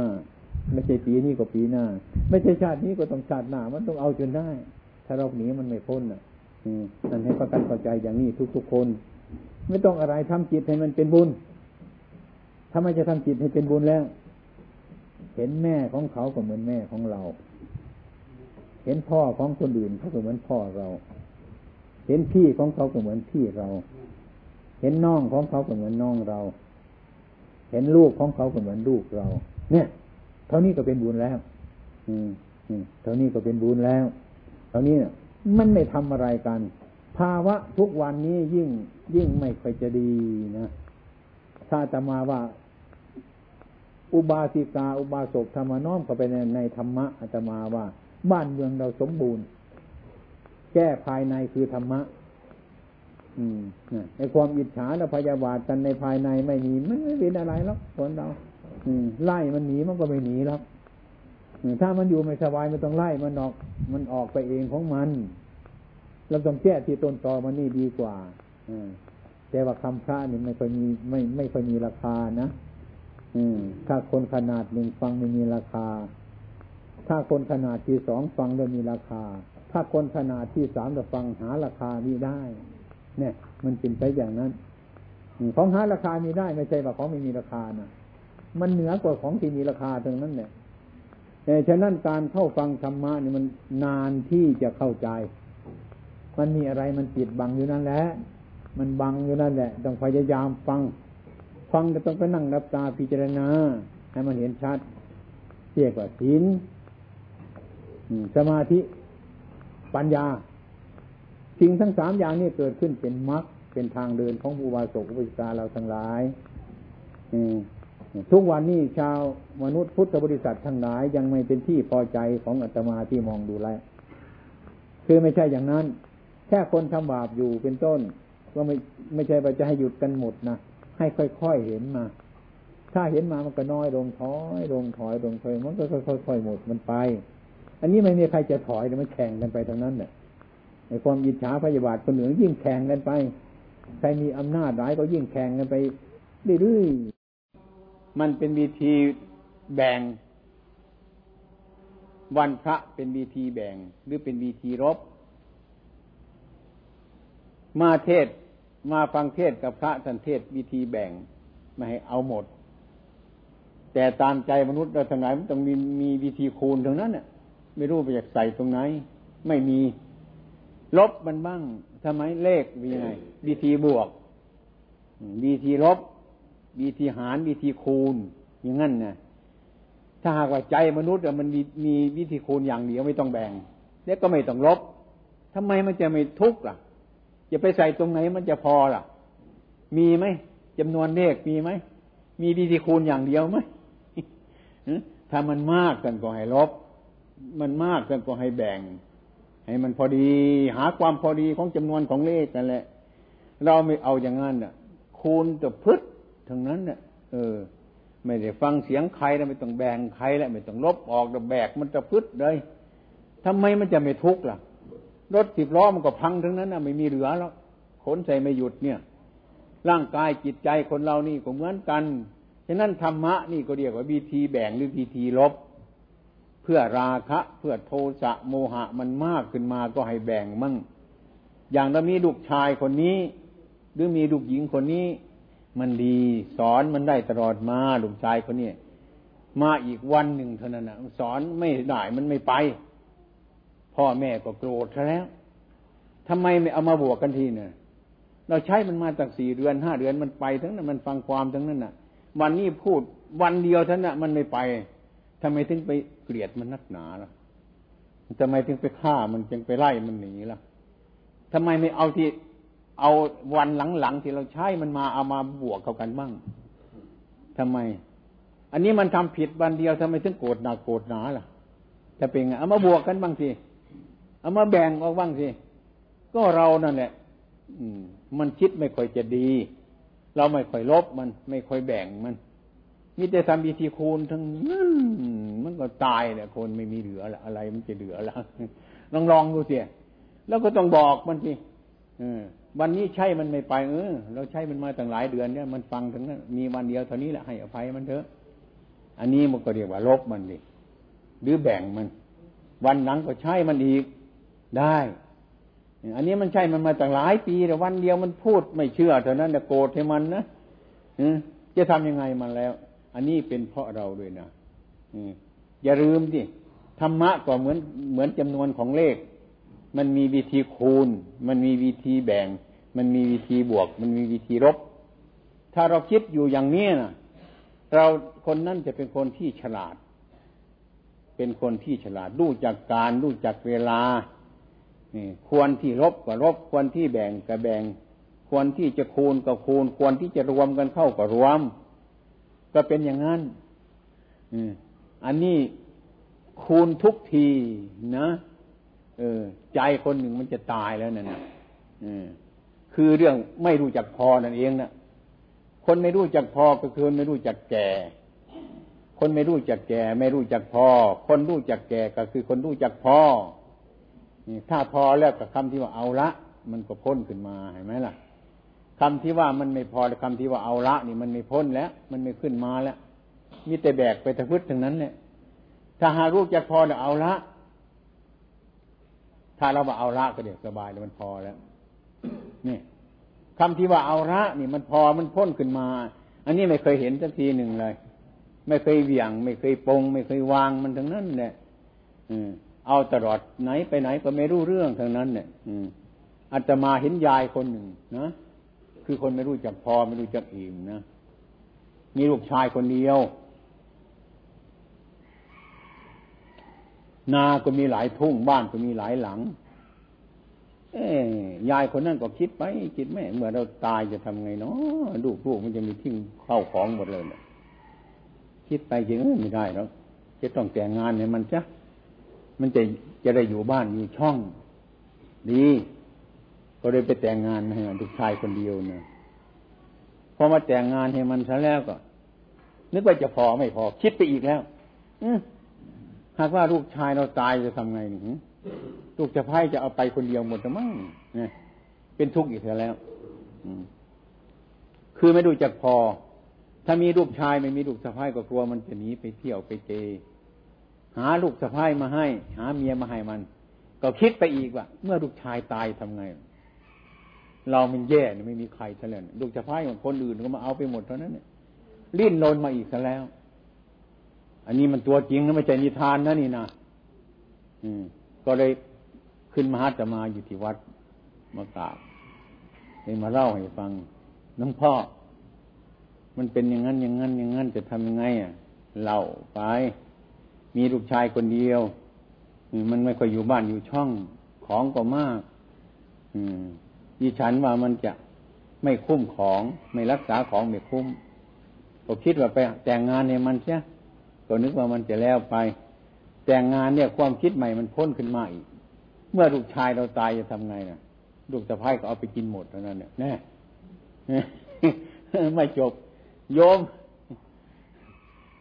ไม่ใช่ปีนี้ก็ปีหน้า ไม่ใช่ชาตินี้ก็ต้องชาติหน้า มันต้องเอาจนได้ ถ้าเราหนีมันไม่พ้นอะ นั่นให้ประกันเข้าใจอย่างนี้ทุกๆคน ไม่ต้องอะไรทำจิตให้มันเป็นบุญถ้าไม่จะทำจิตให้เป็นบุญแล้ว เห็นแม่ของเขาก็เหมือนแม่ของเรา เห็นพ่อของคนอื่นเขาก็เหมือนพ่อเรา เห็นพี่ของเขาก็เหมือนพี่เรา เห็นน้องของเขาก็เหมือนน้องเรา เห็นลูกของเขาก็เหมือนลูกเรา เนี่ย เท่านี้ก็เป็นบุญแล้ว อืมเท่านี้ก็เป็นบุญแล้ว เท่านี้ มันไม่ทำอะไรกัน ภาวะทุกวันนี้ยิ่งยิ่งไม่ค่อยจะดีนะ ถ้าจะมาว่า อุบาสิกา อุบาสกธรรมน้อมเข้าไปในในธรรมะอาตมาว่า บ้านเมืองเราสมบูรณ์ แก้ภายในคือธรรมะ อืมในความอิจฉาและพยาบาทกันในภายในไม่มีมันไม่เป็นอะไรหรอกคนเราไล่มันหนีมันก็ไม่หนีแล้ว ถ้ามันอยู่ไม่สบายไม่ต้องไล่มันออก มันออกไปเองของมัน เราต้องแก้ที่ต้นตอมันนี่ดีกว่าอแต่ว่าคำพระนี่ไม่ค่อยมีไม่ไม่ค่อยมีราคานะอืมถ้าคนขนาดหนึ่งฟังไม่มีราคา ถ้าคนขนาดที่สองฟังแล้วมีราคา ถ้าคนขนาดที่สามจะฟังหาราคานี้ได้ เนี่ย มันเป็นไปอย่างนั้นของหาราคามีได้ไม่ใช่ว่าของไม่มีราคานะมันเหนือกว่าของที่มีราคาตรงนั้นเนี่ย แต่ฉะนั้นการเข้าฟังธรรมะนี่มันนานที่จะเข้าใจ มันมีอะไรมันปิดบังอยู่นั่นแหละ มันบังอยู่นั่นแหละ ต้องพยายามฟัง ฟังก็ต้องไปนั่งรับตาพิจารณา ให้มันเห็นชัดเรียกว่าศีลสมาธิ ปัญญา สิ่งทั้งสามอย่างนี้เกิดขึ้นเป็นมรรคเป็นทางเดินของผู้วาสกอุปสาเราทั้งหลาย ทุกวันนี้ชาวมนุษย์พุทธบริษัททั้งหลายยังไม่เป็นที่พอใจของอาตมาที่มองดูแลคือไม่ใช่อย่างนั้น แค่คนทำบาปอยู่เป็นต้น ก็ไม่ไม่ใช่ว่าจะให้หยุดกันหมดนะให้ค่อยๆเห็นมา ถ้าเห็นมามันก็น้อยลงถอยลงถอยลงถอยมันก็ค่อยๆหมดมันไป อันนี้ไม่มีใครจะถอยมันแข่งกันไปทั้งนั้นเนี่ยในความยิจฉาพยาบาทคนเหนือยิ่งแข่งกันไป ใครมีอำนาจร้ายก็ยิ่งแข่งกันไปเรื่อยๆ มันเป็นวิธีแบ่ง วันพระเป็นวิธีแบ่ง หรือเป็นวิธีรบ มาเทศมาฟังเทศกับพระท่านเทศวิธีแบ่งไม่ให้เอาหมด แต่ตามใจมนุษย์เราทั้งหลายมันต้องมีมีวิธีคูณตรงนั้นเนี่ยไม่รู้ไปอยากใส่ตรงไหน ไม่มีลบมันบ้างทำไมเลขมีไงวิธีบวกวิธีลบ วิธีหารวิธีคูณ อย่างนั้นนะถ้าหากว่าใจมนุษย์มันมีมีวิธีคูณอย่างเดียวไม่ต้องแบ่งแล้วก็ไม่ต้องลบทำไมมันจะไม่ทุกข์ล่ะจะไปใส่ตรงไหนมันจะพอล่ะ มีไหมจำนวนเลขมีไหมมีวิธีคูณอย่างเดียวไหมถ้ามันมากกันก็ให้ลบ มันมากกันก็ให้แบ่ง ให้มันพอดีหาความพอดีของจำนวนของเลขนั่นแหละ เราไม่เอาอย่างนั้นน่ะ คูณแต่พึด ทั้งนั้นเนี่ยเออ ไม่ได้ฟังเสียงใครแล้วไม่ต้องแบ่งใครแล้วไม่ต้องลบออกแต่แบกมันจะพึดเลยทำไมมันจะไม่ทุกข์ล่ะ รถสิบล้อมันก็พังทั้งนั้นนะไม่มีเหลือแล้วขนใส่ไม่หยุดเนี่ย ร่างกายจิตใจคนเรานี่ก็เหมือนกันฉะนั้นธรรมะนี่ก็เรียกว่าวิธีแบ่งหรือวิธีลบ เพื่อราคะเพื่อโทสะโมหะมันมากขึ้นมาก็ให้แบ่งมั่งอย่างเรามีลูกชายคนนี้ หรือมีลูกหญิงคนนี้ มันดี สอนมันได้ตลอดมาลูกชายคนนี้มาอีกวันหนึ่งเท่านั้นนะสอนไม่ได้มันไม่ไป พ่อแม่ก็โกรธแล้วทำไมไม่เอามาบวกกันทีเนี่ยเราใช้มันมาตั้งสี่เดือนห้าเดือนมันไปทั้งนั้นมันฟังความทั้งนั้นน่ะ วันนี้พูดวันเดียวเท่านั้นมันไม่ไปทำไมถึงไปเกลียดมันนักหนาล่ะทำไมถึงไปฆ่ามันจึงไปไล่มันหนีล่ะทำไมไม่เอาที่ เอาวันหลังๆที่เราใช้มันมาเอามาบวกเข้ากันบ้างทำไม อันนี้มันทำผิดวันเดียวทำไมถึงโกรธหนักโกรธหนาล่ะจะเป็นไงเอามาบวกกันบ้างสิเอามาแบ่งออกบ้างสิก็เรานั่นแหละอืม มันคิดไม่ค่อยจะดี เราไม่ค่อยลบมัน ไม่ค่อยแบ่งมันมีแต่ทำบีทีคูณทั้งนั้นมันก็ตายเนี่ยคนไม่มีเหลือละอะไรมันจะเหลือละลองลองดูสิแล้วก็ต้องบอกมันสิ วันนี้ใช่มันไม่ไปเออเราใช้มันมาตั้งหลายเดือนเนี่ยมันฟังถึงนั้นมีวันเดียวเท่านี้แหละให้อภัยมันเถอะ อันนี้มันก็เรียกว่าลบมันดิหรือแบ่งมัน วันหลังก็ใช้มันอีกได้ อันนี้มันใช่มันมาตั้งหลายปีแต่วันเดียวมันพูดไม่เชื่อเท่านั้นแต่โกรธให้มันนะจะทำยังไงมันแล้ว อันนี้เป็นเพราะเราด้วยนะอย่าลืมดิธรรมะก็เหมือนเหมือนจำนวนของเลข มันมีวิธีคูณ มันมีวิธีแบ่ง มันมีวิธีบวก มันมีวิธีลบ ถ้าเราคิดอยู่อย่างนี้นะเราคนนั้นจะเป็นคนที่ฉลาด เป็นคนที่ฉลาดรู้จักการรู้จักเวลานี่ควรที่ลบก็ลบ ควรที่แบ่งก็แบ่ง ควรที่จะคูณก็คูณ ควรที่จะรวมกันเข้าก็รวม ก็เป็นอย่างนั้นอันนี้คูณทุกทีนะ เออ ใจคนหนึ่งมันจะตายแล้วนั่นนะคือเรื่องไม่รู้จักพอนั่นเองนะคนไม่รู้จักพอก็คือไม่รู้จักแก่ คนไม่รู้จักแก่ ไม่รู้จักพอ คนรู้จักแก่ก็คือคนรู้จักพอถ้าพอแล้วกับคำที่ว่าเอาละ มันก็พ้นขึ้นมาเห็นไหมล่ะคำที่ว่ามันไม่พอคำที่ว่าเอาละ นี่มันไม่พ้นแล้ว มันไม่ขึ้นมาแล้ว มีแต่แบกไปตะพื้นทั้งนั้นเนี่ยถ้าหารู้จักพอแล้วเอาละ ถ้าเราว่าเอาละก็เดี๋ยวสบายแล้วมันพอแล้ว นี่คำที่ว่าเอาละนี่มันพอมันพ้นขึ้นมา อันนี้ไม่เคยเห็นสักทีหนึ่งเลย ไม่เคยเหวี่ยง ไม่เคยปง ไม่เคยวางมันทั้งนั้นเนี่ยเอาตลอดไหนไปไหนก็ไม่รู้เรื่องทั้งนั้นเนี่ยอาจจะมาเห็นยายคนหนึ่งนะคือคนไม่รู้จักพอไม่รู้จักอิ่มนะมีลูกชายคนเดียว นาก็มีหลายทุ่งบ้านก็มีหลายหลัง เอ้ยายคนนั้นก็คิดไปคิดแม่เมื่อเราตายจะทำไงเนาะลูกลูกมันจะมีทิ้งเข้าของหมดเลยเนี่ยคิดไปคิดไม่ได้แล้วจะต้องแต่งงานเนี่ยมันจะมันจะจะได้อยู่บ้านอยู่ช่องดี ก็เลยไปแต่งงานให้ลูกชายคนเดียวเนี่ยพอมาแต่งงานให้มันซะแล้วก็ นึกว่าจะพอไม่พอ คิดไปอีกแล้ว อื หากว่าลูกชายเราตายจะทำไงนี่ลูกจะพ่ายจะเอาไปคนเดียวหมดหรือมั้งเนี่ยเป็นทุกข์อีกแล้วคือไม่ดูจักพอ ถ้ามีลูกชายไม่มีลูกสะพ้ายก็กลัวมันจะหนีไปเที่ยวไปเจ หาลูกสะพ้ายมาให้ หาเมียมาให้มัน ก็คิดไปอีกว่า เมื่อลูกชายตายทำไง เรามันแย่ไม่มีใครเฉลยลูกสะพ้ายของคนอื่นก็มาเอาไปหมดเท่านั้นเนี่ยลิ้นลนมาอีกซะแล้ว อันนี้มันตัวจริงนะไม่ใช่นิทานนะนี่นะอืม ก็เลยขึ้นมหาจะมาอยู่ที่วัดมากราบเลยมาเล่าให้ฟังน้องพ่อ มันเป็นอย่างนั้นอย่างนั้นอย่างนั้นจะทำยังไงอะเล่าไป มีลูกชายคนเดียวมันไม่ค่อยอยู่บ้านอยู่ช่องของก็มาก อืมดิฉันว่ามันจะไม่คุ้มของ ไม่รักษาของไม่คุ้มก็คิดว่าไปแต่งงานเนี่ยมันเสีย ก็นึกว่ามันจะแล้วไป แต่งงานเนี่ยความคิดใหม่มันพ้นขึ้นมาอีก เมื่อลูกชายเราตายจะทำไงนะลูกสะพ้ายก็เอาไปกินหมดเท่านั้นเนี่ยแน่ไม่จบ โยม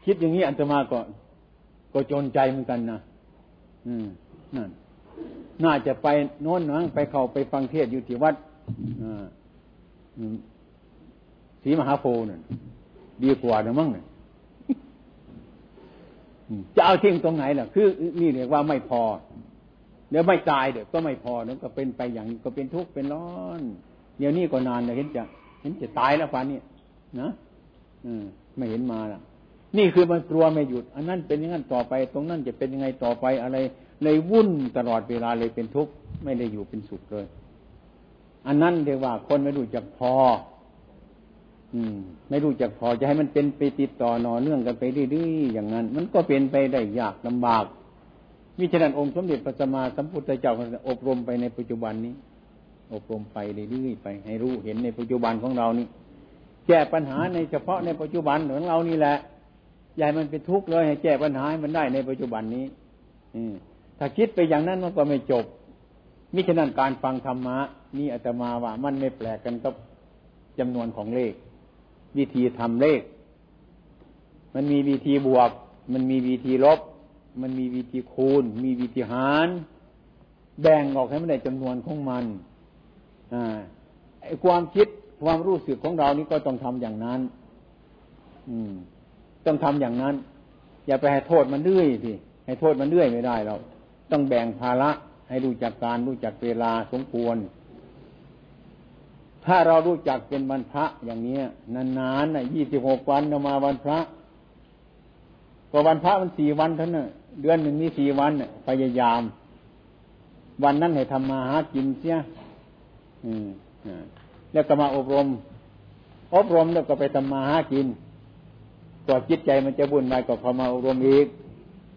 คิดอย่างนี้อันตมาก็ ก็จนใจเหมือนกันนะอืมนั่นน่าจะไปโน้นนะไปเข้าไปฟังเทศอยู่ที่วัดศรีมหาโพนั่นดีกว่านะมั้งเนี่ย จะเอาทิ้งตรงไหนล่ะ คือ นี่เรียกว่าไม่พอ เดี๋ยวไม่ตายเดี๋ยวก็ไม่พอเดี๋ยวก็เป็นไปอย่างก็เป็นทุกข์เป็นร้อน เดี๋ยวนี้ก็นานเลยเห็นจะเห็นจะตายแล้วฟ้านี่นะอืมไม่เห็นมาล่ะ นี่คือมันกลัวไม่หยุด อันนั้นเป็นอย่างนั้นต่อไป ตรงนั้นจะเป็นยังไงต่อไปอะไรเลยวุ่นตลอดเวลาเลยเป็นทุกข์ไม่ได้อยู่เป็นสุขเลย อันนั้นเรียกว่าคนไม่รู้จักพอ อืม ไม่รู้จักพอจะให้มันเป็นไปติดต่อนอเนื่องกันไปเรื่อยๆอย่างนั้น มันก็เป็นไปได้ยากลำบากวิจารณ์องค์สมเด็จพระสัมมาสัมพุทธเจ้าอบรมไปในปัจจุบันนี้ อบรมไปเรื่อยๆไป ให้รู้เห็นในปัจจุบันของเรานี่แก้ปัญหาในเฉพาะในปัจจุบันของเรานี่แหละอย่ามันเป็นทุกข์เลยให้แก้ปัญหาให้มันได้ในปัจจุบันนี้ อืมถ้าคิดไปอย่างนั้นมันก็ไม่จบมิฉะนั้นการฟังธรรมะนี่อาตมาว่ามันไม่แปลกกันกับจำนวนของเลข วิธีทำเลข มันมีวิธีบวก มันมีวิธีลบ มันมีวิธีคูณ มีวิธีหาร แบ่งออกให้มันได้จำนวนของมันอไอ้ความคิดความรู้สึกของเรานี่ก็ต้องทำอย่างนั้น อืม ต้องทำอย่างนั้น อย่าไปให้โทษมันเรื่อยสิให้โทษมันเรื่อยไม่ได้เราต้องแบ่งภาระให้รู้จักการรู้จักเวลาสมควร ถ้าเรารู้จักเป็นวันพระอย่างนี้นานๆน่ะยี่สิบหกวันมาวันพระก็วันพระมันสี่วันเท่านั้นเดือนหนึ่งมีสี่วันพยายาม วันนั้นให้ทำมาหากินเสียอืมแล้วก็มาอบรม อบรมแล้วก็ไปทำมาหากินก็จิตใจมันจะบุญไปก็พอมาอบรมอีก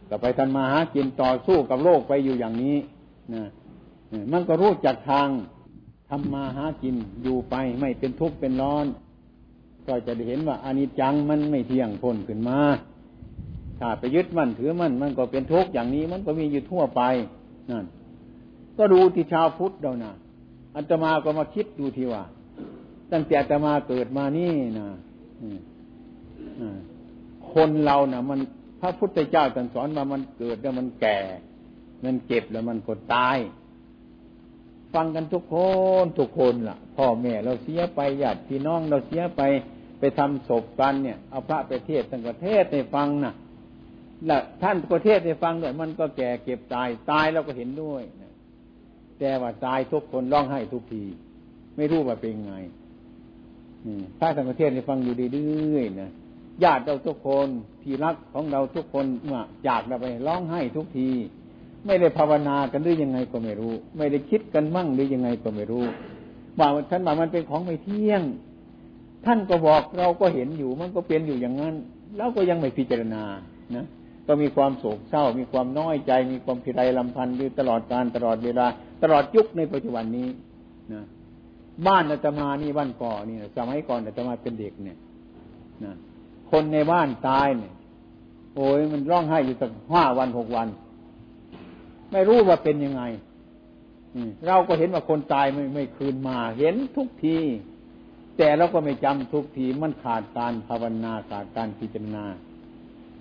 ก็ไปทำมาหากินต่อสู้กับโลกไปอยู่อย่างนี้นะมันก็รู้จักทาง ทำมาหากินอยู่ไปไม่เป็นทุกข์เป็นร้อน ก็จะได้เห็นว่าอานิจจังมันไม่เที่ยงพ้นขึ้นมา ถ้าไปยึดมั่นถือมั่นมันก็เป็นทุกข์อย่างนี้มันก็มีอยู่ทั่วไปนั่นก็ดูที่ชาวพุทธเรานะอัตมาก็มาคิดดูทีว่า ตั้งแต่อัตมาเกิดมานี่นะคนเรานะ่ะ มันพระพุทธเจ้าตรัสสอนมามันเกิดแล้วมันแก่ มันเจ็บแล้วมันก็ตาย ฟังกันทุกคนทุกคนล่ะ พ่อแม่เราเสียไปญาติพี่น้องเราเสียไปไปทำศพกันเนี่ยเอาพระไปเทศทั้งประเทศในฟังนะแล้วท่านประเทศในฟังด้วยมันก็แก่เก็บตายตายเราก็เห็นด้วยนะแต่ว่าตายทุกคนร้องไห้ทุกที ไม่รู้ว่าเป็นไงพระทั้งประเทศในฟังอยู่ดีๆนะญาติเราทุกคนที่รักของเราทุกคนเมื่อจากเราไปร้องไห้ทุกที ไม่ได้ภาวนากันหรือยังไงก็ไม่รู้ ไม่ได้คิดกันมั่งหรือยังไงก็ไม่รู้ว่าท่านบอกมันเป็นของไม่เที่ยง ท่านก็บอกเราก็เห็นอยู่มันก็เป็นอยู่อย่างนั้นเราก็ยังไม่พิจารณานะก็มีความโศกเศร้า มีความน้อยใจ มีความพิไรลำพันธ์อยู่ตลอดการตลอดเวลา ตลอดยุคในปัจจุบันนี้นะบ้านอาตมานี่บ้านก่อนี่สมัยก่อนอาตมาเป็นเด็กเนี่ยนะคนในบ้านตายเนี่ย โอ้ยมันร้องไห้อยู่ตั้งห้าวันหกวัน ไม่รู้ว่าเป็นยังไงเราก็เห็นว่าคนตายไม่ไม่คืนมา เห็นทุกที แต่เราก็ไม่จำทุกทีมันขาดการภาวนาขาดการพิจารณา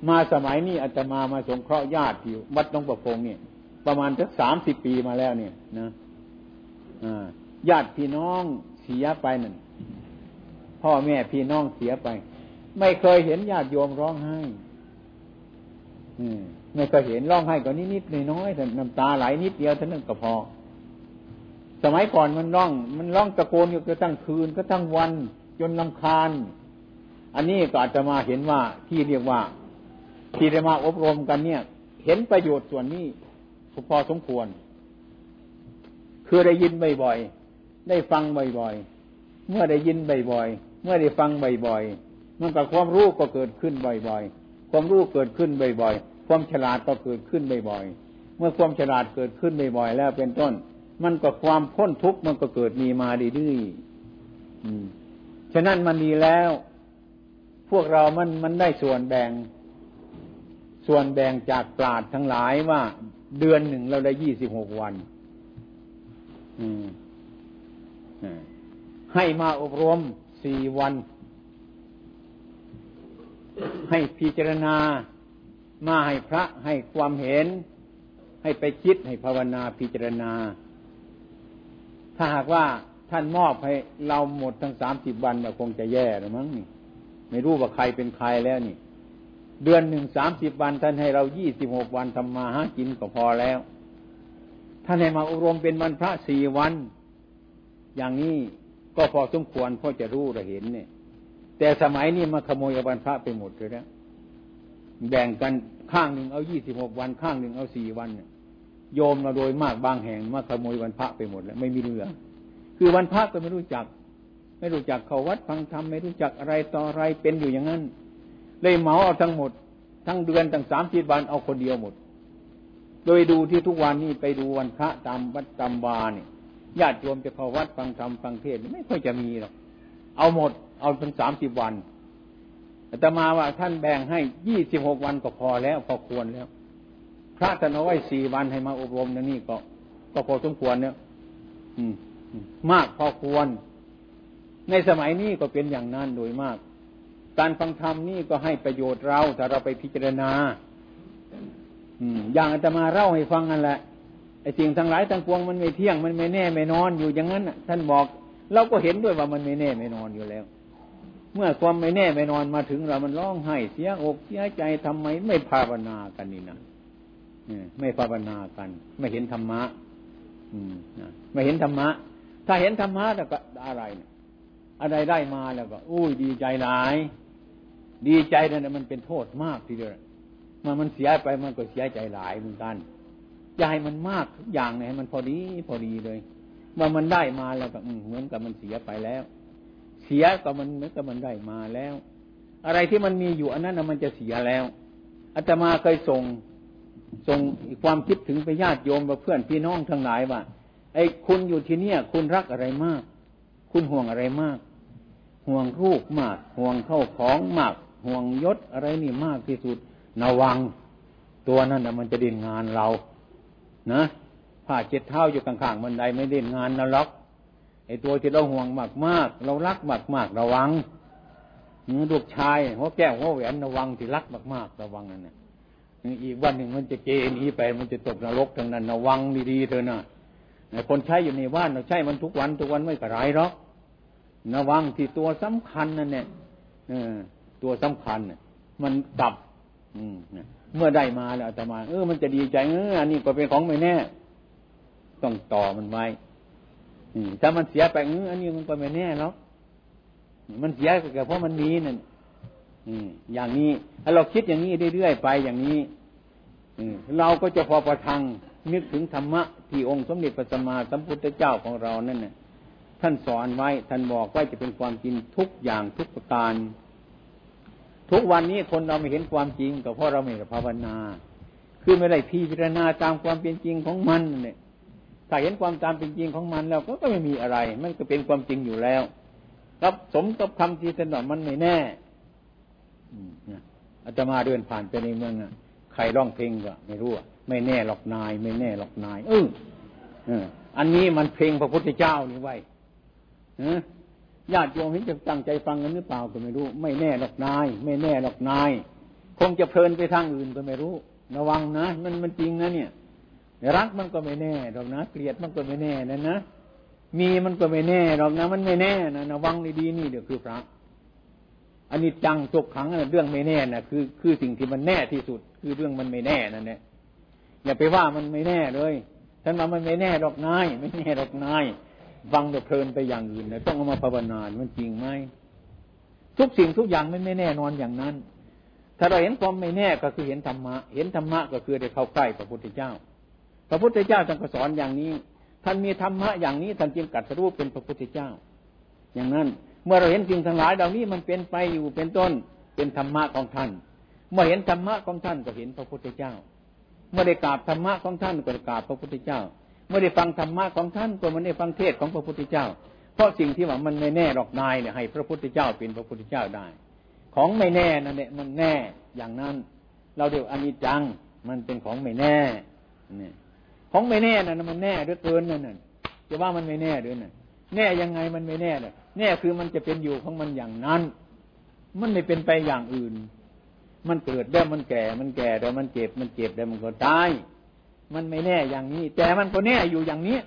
มาสมัยนี้อาจจะมามาสงเคราะห์ญาติอยู่วัดน้องประพงเนี่ย ประมาณสักสามสิบปีมาแล้วเนี่ยนะญาติพี่น้องเสียไปนั่นพ่อแม่พี่น้องเสียไป ไม่เคยเห็นญาติโยมร้องไห้ไม่ เคยเห็นร้องไห้ก็นิดนิดน้อยแต่น้ำตาไหลนิดเดียวเท่านั้นก็พอ สมัยก่อนมันร้อง มันร้องตะโกนอยู่ก็ตั้งคืนก็ตั้งวัน จนลำคาญ อันนี้ก็อาจจะมาเห็นว่าที่เรียกว่า ที่ได้มาอบรมกันเนี่ย เห็นประโยชน์ส่วนนี้พอสมควร คือได้ยินบ่อยๆได้ฟังบ่อยๆเมื่อได้ยินบ่อยๆเมื่อได้ฟังบ่อยๆมันกับความรู้ก็เกิดขึ้นบ่อยๆความรู้เกิดขึ้นบ่อยๆ ความฉลาดก็เกิดขึ้นบ่อยๆ เมื่อความฉลาดเกิดขึ้นบ่อยๆ แล้วเป็นต้น มันก็ความพ้นทุกข์มันก็เกิดมีมาดื้อฉะนั้นมันดีแล้ว พวกเรามันมันได้ส่วนแบ่ง ส่วนแบ่งจากปราดทั้งหลายว่าเดือนหนึ่งเราได้ยี่สิบหกวัน อืมให้มาอบรมสี่วัน ให้พิจารณา มาให้พระให้ความเห็น ให้ไปคิดให้ภาวนาพิจารณา ถ้าหากว่าท่านมอบให้เราหมดทั้งสามสิบวันเนี่ยคงจะแย่หรือมั้งนี่ไม่รู้ว่าใครเป็นใครแล้วนี่ เดือนหนึ่งสามสิบวัน ท่านให้เรายี่สิบหกวันทำมาหากินก็พอแล้ว ท่านให้มาอบรมเป็นวันพระสี่วัน อย่างนี้ก็พอสมควรพอจะรู้จะเห็นเนี่ย แต่สมัยนี้มาขโมยวันพระไปหมดเลยนะ แบ่งกันข้างหนึ่งเอายี่สิบหกวัน ข้างหนึ่งเอาสี่วันโยมมาโดยมากบางแห่งมาขโมยวันพระไปหมดแล้วไม่มีเรือ คือวันพระก็ไม่รู้จัก ไม่รู้จักเขาวัดฟังธรรมไม่รู้จักอะไรต่ออะไรเป็นอยู่อย่างนั้น เลยเหมาเอาทั้งหมด ทั้งเดือนทั้งสามสิบวันเอาคนเดียวหมด โดยดูที่ทุกวันนี้ไปดูวันพระตามวัดตามวาเนี่ยญาติโยมจะเข้าวัดฟังธรรมฟังเทศไม่ค่อยจะมีหรอกเอาหมด เอาเป็นสามสิบวัน แต่มาว่าท่านแบ่งให้ยี่สิบหกวันก็พอแล้วพอควรแล้ว พระท่านเอาไว้สี่วันให้มาอบรมนนี่ก็ก็พอสมควรเนี่ยมากพอควร ในสมัยนี้ก็เป็นอย่างนั้นโดยมาก การฟังธรรมนี่ก็ให้ประโยชน์เราถ้าเราไปพิจารณาอืมอย่างอาตมาเล่าให้ฟังนั่นแหละไอ้สิ่งทั้งหลายทั้งปวงมันไม่เที่ยงมันไม่แน่ไม่นอนอยู่อย่างนั้นท่านบอก เราก็เห็นด้วยว่ามันไม่แน่ไม่นอนอยู่แล้ว เมื่อความไม่แน่ไม่นอนมาถึงเรามันร้องไห้เสียอกเสียใจทำไมไม่ภาวนากันนี่นะไม่ภาวนากัน ไม่เห็นธรรมะไม่เห็นธรรมะ ถ้าเห็นธรรมะแล้วก็อะไรอะไรได้มาแล้วก็อุ้ยดีใจหลาย ดีใจนั่นมันเป็นโทษมากทีเดียวเมื่อมันเสียไปมันก็เสียใจหลายเหมือนกันอย่าให้มันมากทุกอย่างเนี่ยให้มันพอดีพอดีเลยว่ามันได้มาแล้วก็เหมือนกับมันเสียไปแล้ว เสียก็มันเหมือนกับมันได้มาแล้ว อะไรที่มันมีอยู่อันนั้นมันจะเสียแล้วอาตมาเคยส่งส่งความคิดถึงไปญาติโยมกับเพื่อนพี่น้องทั้งหลายว่าไอ้คุณอยู่ที่เนี่ย คุณรักอะไรมาก คุณห่วงอะไรมาก ห่วงรูปมาก ห่วงเข้าของมาก ห่วงยศอะไรนี่มากที่สุดระวัง ตัวนั้นนะมันจะดินงานเรา นะผ้าเจ็ดเท้าอยู่ข้างๆบันไดไม่เล่นงานนะล็อก ไอ้ตัวที่เราห่วงมากมากเรารักมากมากระวังลูกชายหัวแก้วหัวแหวนระวังที่รักมากมากระวังนั่นนะอีกวันหนึ่งมันจะเกนี้ไปมันจะตกนรกทั้งนั้นระวังดีๆเถอะนะคนใช้อยู่ในบ้านเราใช้มันทุกวันทุกวันไม่กระไรหรอกระวังที่ตัวสำคัญนั่นเนี่ยตัวสำคัญเน่ยมันดับ อืมเมื่อได้มาแล้วแต่มา เออมันจะดีใจเอออันนี้ก็เป็นของไม่แน่ ต้องต่อมันไว้ ถ้ามันเสียไปอันนี้มันก็ไม่แน่แล้วมันเสียก็เพราะมันมีนั่นอย่างนี้ถ้าเราคิดอย่างนี้เรื่อยๆไปอย่างนี้เราก็จะพอประทังนึกถึงธรรมะที่องค์สมเด็จพระสัมมาสัมพุทธเจ้าของเรานั่นน่ะท่านสอนไว้ ท่านบอกไว้จะเป็นความจริงทุกอย่างทุกประการ ทุกวันนี้คนเราไม่เห็นความจริงก็เพราะเราไม่ภาวนา คือไม่ได้พิจารณาตามความเป็นจริงของมันเนี่ย ถ้าเห็นความตามเป็นจริงของมันแล้วก็ก็ไม่มีอะไร มันก็เป็นความจริงอยู่แล้วครับสมกับคำที่ท่านอมันไม่แน่อาตมาเดินผ่านไปในเมืองอะใครร้องเพลงก็ไม่รู้ไม่แน่หรอกนาย ไม่แน่หรอกนาย เอออันนี้มันเพลงพระพุทธเจ้านี่ไว้ญาติโยมเห็นจะตั้งใจฟังกันหรือเปล่าก็ไม่รู้ ไม่แน่หรอกนาย ไม่แน่หรอกนาย คงจะเพลินไปทางอื่นก็ไม่รู้ ระวังนะมันมันจริงนะเนี่ย รักมันก็ไม่แน่หรอกนะเกลียดมันก็ไม่แน่นะนะมีมันก็ไม่แน่หรอกนะมันไม่แน่นะระวังดีๆนี่เดี๋ยวคือพระอันนี้จังทุกขังเรื่องไม่แน่นะคือคือสิ่งที่มันแน่ที่สุด คือเรื่องมันไม่แน่นั่นแหละอย่าไปว่ามันไม่แน่เลยท่านว่ามันไม่แน่ดอกนายไม่แน่ดอกนายฟังแต่เพลินไปอย่างอื่นนะต้องเอามาภาวนามันจริงไหมทุกสิ่งทุกอย่างไม่ไม่แน่นอนอย่างนั้น ถ้าเราเห็นความไม่แน่ก็คือเห็นธรรมะ เห็นธรรมะก็คือได้เข้าใกล้พระพุทธเจ้า พระพุทธเจ้าท่านก็สอนอย่างนี้ ท่านมีธรรมะอย่างนี้ท่านจึงกัดสรู้เป็นพระพุทธเจ้า อย่างนั้น เมื่อเราเห็นสิ่งทั้งหลายเหล่านี้มันเป็นไปอยู่เป็นต้นเป็นธรรมะของท่าน เมื่อเห็นธรรมะของท่านก็เห็นพระพุทธเจ้า เมื่อได้กราบธรรมะของท่านก็ได้กราบพระพุทธเจ้า เมื่อได้ฟังธรรมะของท่านก็มันได้ฟังเทศของพระพุทธเจ้า เพราะสิ่งที่ว่ามันไม่แน่หรอกนายเนี่ยให้ พระพุทธเจ้าเป็นพระพุทธเจ้าได้ ของไม่แน่นั่นเนี่ยมันแน่อย่างนั้น เราเดี๋ยวอนิจจัง มันเป็นของไม่แน่เนี่ย ของไม่แน่นั่นมันแน่ด้วยเกินนั่นน่ะจะว่ามันไม่แน่ด้วยน่ะ แน่ยังไงมันไม่แน่เลยแน่คือมันจะเป็นอยู่ของมันอย่างนั้น มันไม่เป็นไปอย่างอื่น มันเกิดแล้วมันแก่ มันแก่แล้วมันเจ็บ มันเจ็บแล้วมันก็ตาย มันไม่แน่อย่างนี้ แต่มันก็แน่อยู่อย่างนี้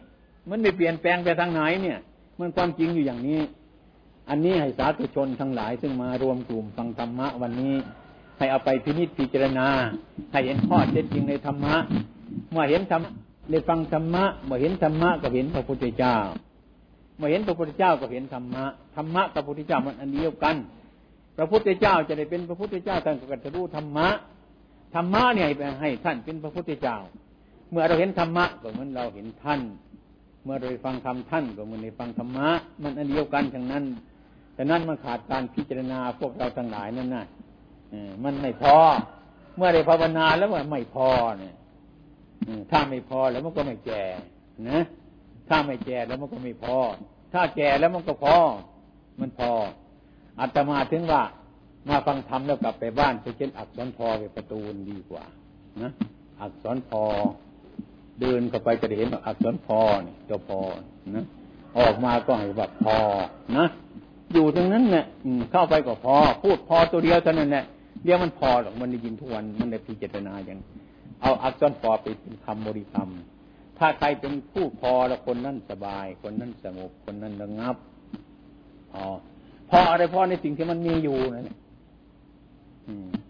มันไม่เปลี่ยนแปลงไปทางไหนเนี่ย มันความจริงอยู่อย่างนี้ อันนี้ให้สาธุชนทั้งหลาย ซึ่งมารวมกลุ่มฟังธรรมะวันนี้ ให้เอาไปพินิจพิจารณา ให้เห็นข้อเท็จจริงในธรรมะ เมื่อเห็นธรรมะ ได้ฟังธรรมะเมื่อเห็นธรรมะก็เห็นพระพุทธเจ้า เมื่อเห็นพระพุทธเจ้าก็เห็นธรรมะ ธรรมะกับพระพุทธเจ้ามันอันเดียวกัน พระพุทธเจ้าจะได้เป็นพระพุทธเจ้าท่านก็จะรู้ธรรมะ ธรรมะเนี่ยให้ท่านเป็นพระพุทธเจ้า เมื่อเราเห็นธรรมะก็เหมือนเราเห็นท่าน เมื่อเราฟังธรรมท่านก็เหมือนในฟังธรรมะ มันอันเดียวกันทั้งนั้นแต่นั้นมันขาดการพิจารณาพวกเราทั้งหลายนั่นน่ะมันไม่พอ เมื่อได้ภาวนาแล้วมันไม่พอเนี่ย ถ้าไม่พอแล้วมันก็ไม่แก่นะถ้าไม่แก่แล้วมันก็ไม่พอ ถ้าแก่แล้วมันก็พอ มันพออาตมาถึงว่า มาฟังธรรมแล้วกลับไปบ้านไปเช่นอักษรพอไปประตูนดีกว่า นะอักษรพอ เดินเข้าไปจะได้เห็นอักษรพอนี่ตัวพอนะออกมาก็ให้แบบพอนะอยู่ตรงนั้นเนี่ยเข้าไปก็พอ พูดพอตัวเดียวเท่านั้นแหละเดียวมันพอหรอกมันได้ยินทุกวันมันได้พิจารณาอย่าง เอาอักษรพอไปเป็นคำบริกรรม ถ้าใครเป็นผู้พอแล้วคนนั้นสบาย คนนั้นสงบคนนั้นระงับพอพออะไรพอในสิ่งที่มันมีอยู่นั่นแหละ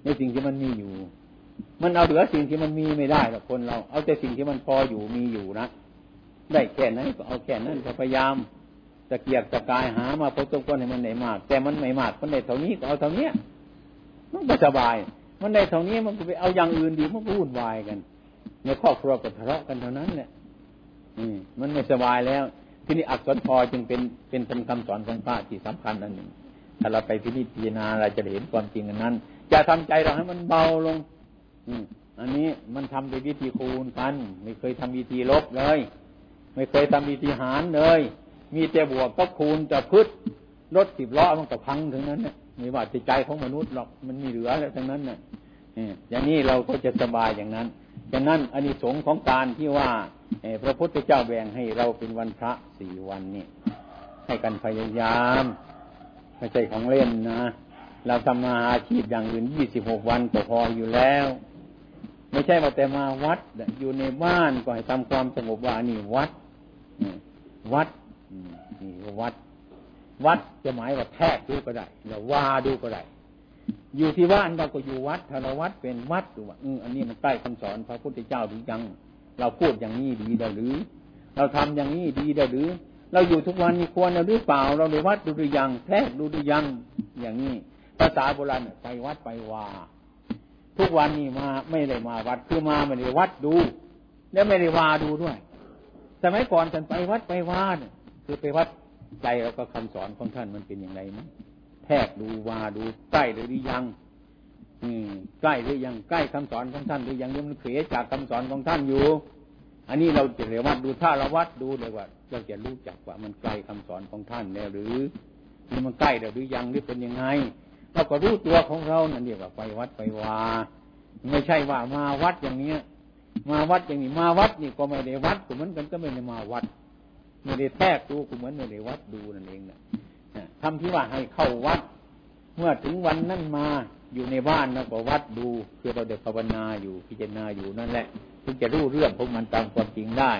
ในสิ่งที่มันมีอยู่ มันเอาเหลือสิ่งที่มันมีไม่ได้หรอกคนเรา เอาแต่สิ่งที่มันพออยู่มีอยู่นะได้แค่นั้นก็เอาแค่นั้นพยายามตะเกียกตะกายหามาพอตัวคนให้มันไหนมาก แต่มันไม่มากมันได้เท่านี้ก็เอาเท่านี้มันก็สบาย มันได้เท่านี้มันก็ไปเอาอย่างอื่นดีมันก็วุ่นวายกัน ในครอบครัวก็ทะเลาะกันเท่านั้นแหละมันไม่สบายแล้ว ที่นี่อักษรพอจึงเป็นเป็นเป็นคำสอนของพระที่สำคัญอันหนึ่งถ้าเราไปพิจารณาเราจะเห็นความจริงอันนั้น จะทำใจเราให้มันเบาลง อือันนี้มันทำด้วยวิธีคูณกัน ไม่เคยทำวิธีลบเลย ไม่เคยทำวิธีหารเลย มีแต่บวกก็คูณจะพืชรถสิบล้อมันก็พังถึงนั้นเนี่ย ไม่ว่าจิตใจของมนุษย์หรอกมันมีเหลือแล้วทั้งนั้นเนี่ยอย่างนี้เราก็จะสบายอย่างนั้นดังนั้นอานิสงส์ของการที่ว่าพระพุทธเจ้าแบ่งให้เราเป็นวันพระสี่วันนี่ให้กันพยายามไม่ใช่ของเล่นนะ เราทำมาอาชีพอย่างอื่นยี่สิบหกวันก็พออยู่แล้ว ไม่ใช่ว่าแต่มาวัด อยู่ในบ้านก็ให้ทำความสงบว่านี่วัดวัดนี่วัด วัดจะหมายว่าแทกดูก็ได้หรือว่าดูก็ได้ อยู่ที่บ้านเราก็อยู่วัดถ้าเราวัดเป็นวัดดูว่าอืออันนี้มันใต้คำสอนพระพุทธเจ้าหรือยัง เราพูดอย่างนี้ดีได้หรือ เราทำอย่างนี้ดีได้หรือ เราอยู่ทุกวันมีควรหรือเปล่า เราดูวัดดูหรือยังแท้ดูหรือยังอย่างนี้ภาษาโบราณไปวัดไปวาทุกวันนี้มาไม่ได้มาวัดคือมาไม่ได้วัดดู แล้วไม่ได้วาดูด้วย สมัยก่อนฉันไปวัดไปวาเนี่ยคือไปวัด ใจเราก็คำสอนของท่านมันเป็นอย่างไรนะแทกดูวาดูใกล้หรือยัง อืมใกล้หรือยังใกล้คำสอนของท่านหรือยังยังมันเสียจากคำสอนของท่านอยู่ อันนี้เราจะเรียกว่าดูถ้าเราวัดดูเลยว่าเราจะรู้จักว่ามันใกล้คำสอนของท่านแล้วหรือนี่มันใกล้หรือยังหรือเป็นยังไงเราก็รู้ตัวของเรานั่นเรียกว่าไปวัดไปวาไม่ใช่ว่ามาวัดอย่างเนี้ย มาวัดอย่างนี้มาวัดนี่ก็ไม่ได้วัดก็เหมือนกันก็ไม่ได้มาวัด ไม่ได้แทกดูก็เหมือนไม่ได้วัดดูนั่นเองนะทำที่ว่าให้เข้าวัด เมื่อถึงวันนั้นมาอยู่ในบ้านแล้วก็วัดดูคือเราเด็กภาวนาอยู่พิจารณาอยู่นั่นแหละถึงจะรู้เรื่องพวกมันตามความจริงได้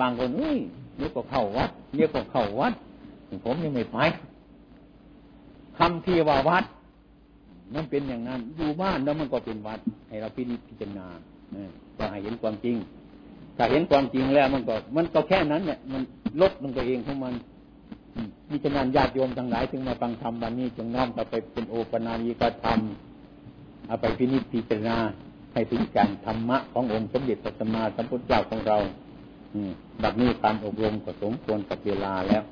บางคนเอ้ยเรียกก็เข้าวัดเรียกก็เข้าวัดผมยังไม่ไปคำที่ว่าวัด มันเป็นอย่างนั้นอยู่บ้านแล้วมันก็เป็นวัด ให้เราพิพิจารณาก็ให้เห็นความจริงถ้าเห็นความจริงแล้วมันก็ มันก็แค่นั้นเนี่ยมัน ลดลงตัวเองของมันมีฉะนั้นญาติโยมทั้งหลายถึงมาฟังธรรมวันนี้จงน้อมเอาไปเป็นโอปนาญิกธรรมเอาไปพินิจพิจารณาให้ถึงการธรรมะขององค์สมเด็จพระสัมมาสัมพุทธเจ้าของเรา อืแบบนี้การอบรมก็สมควรกับเวลาแล้ว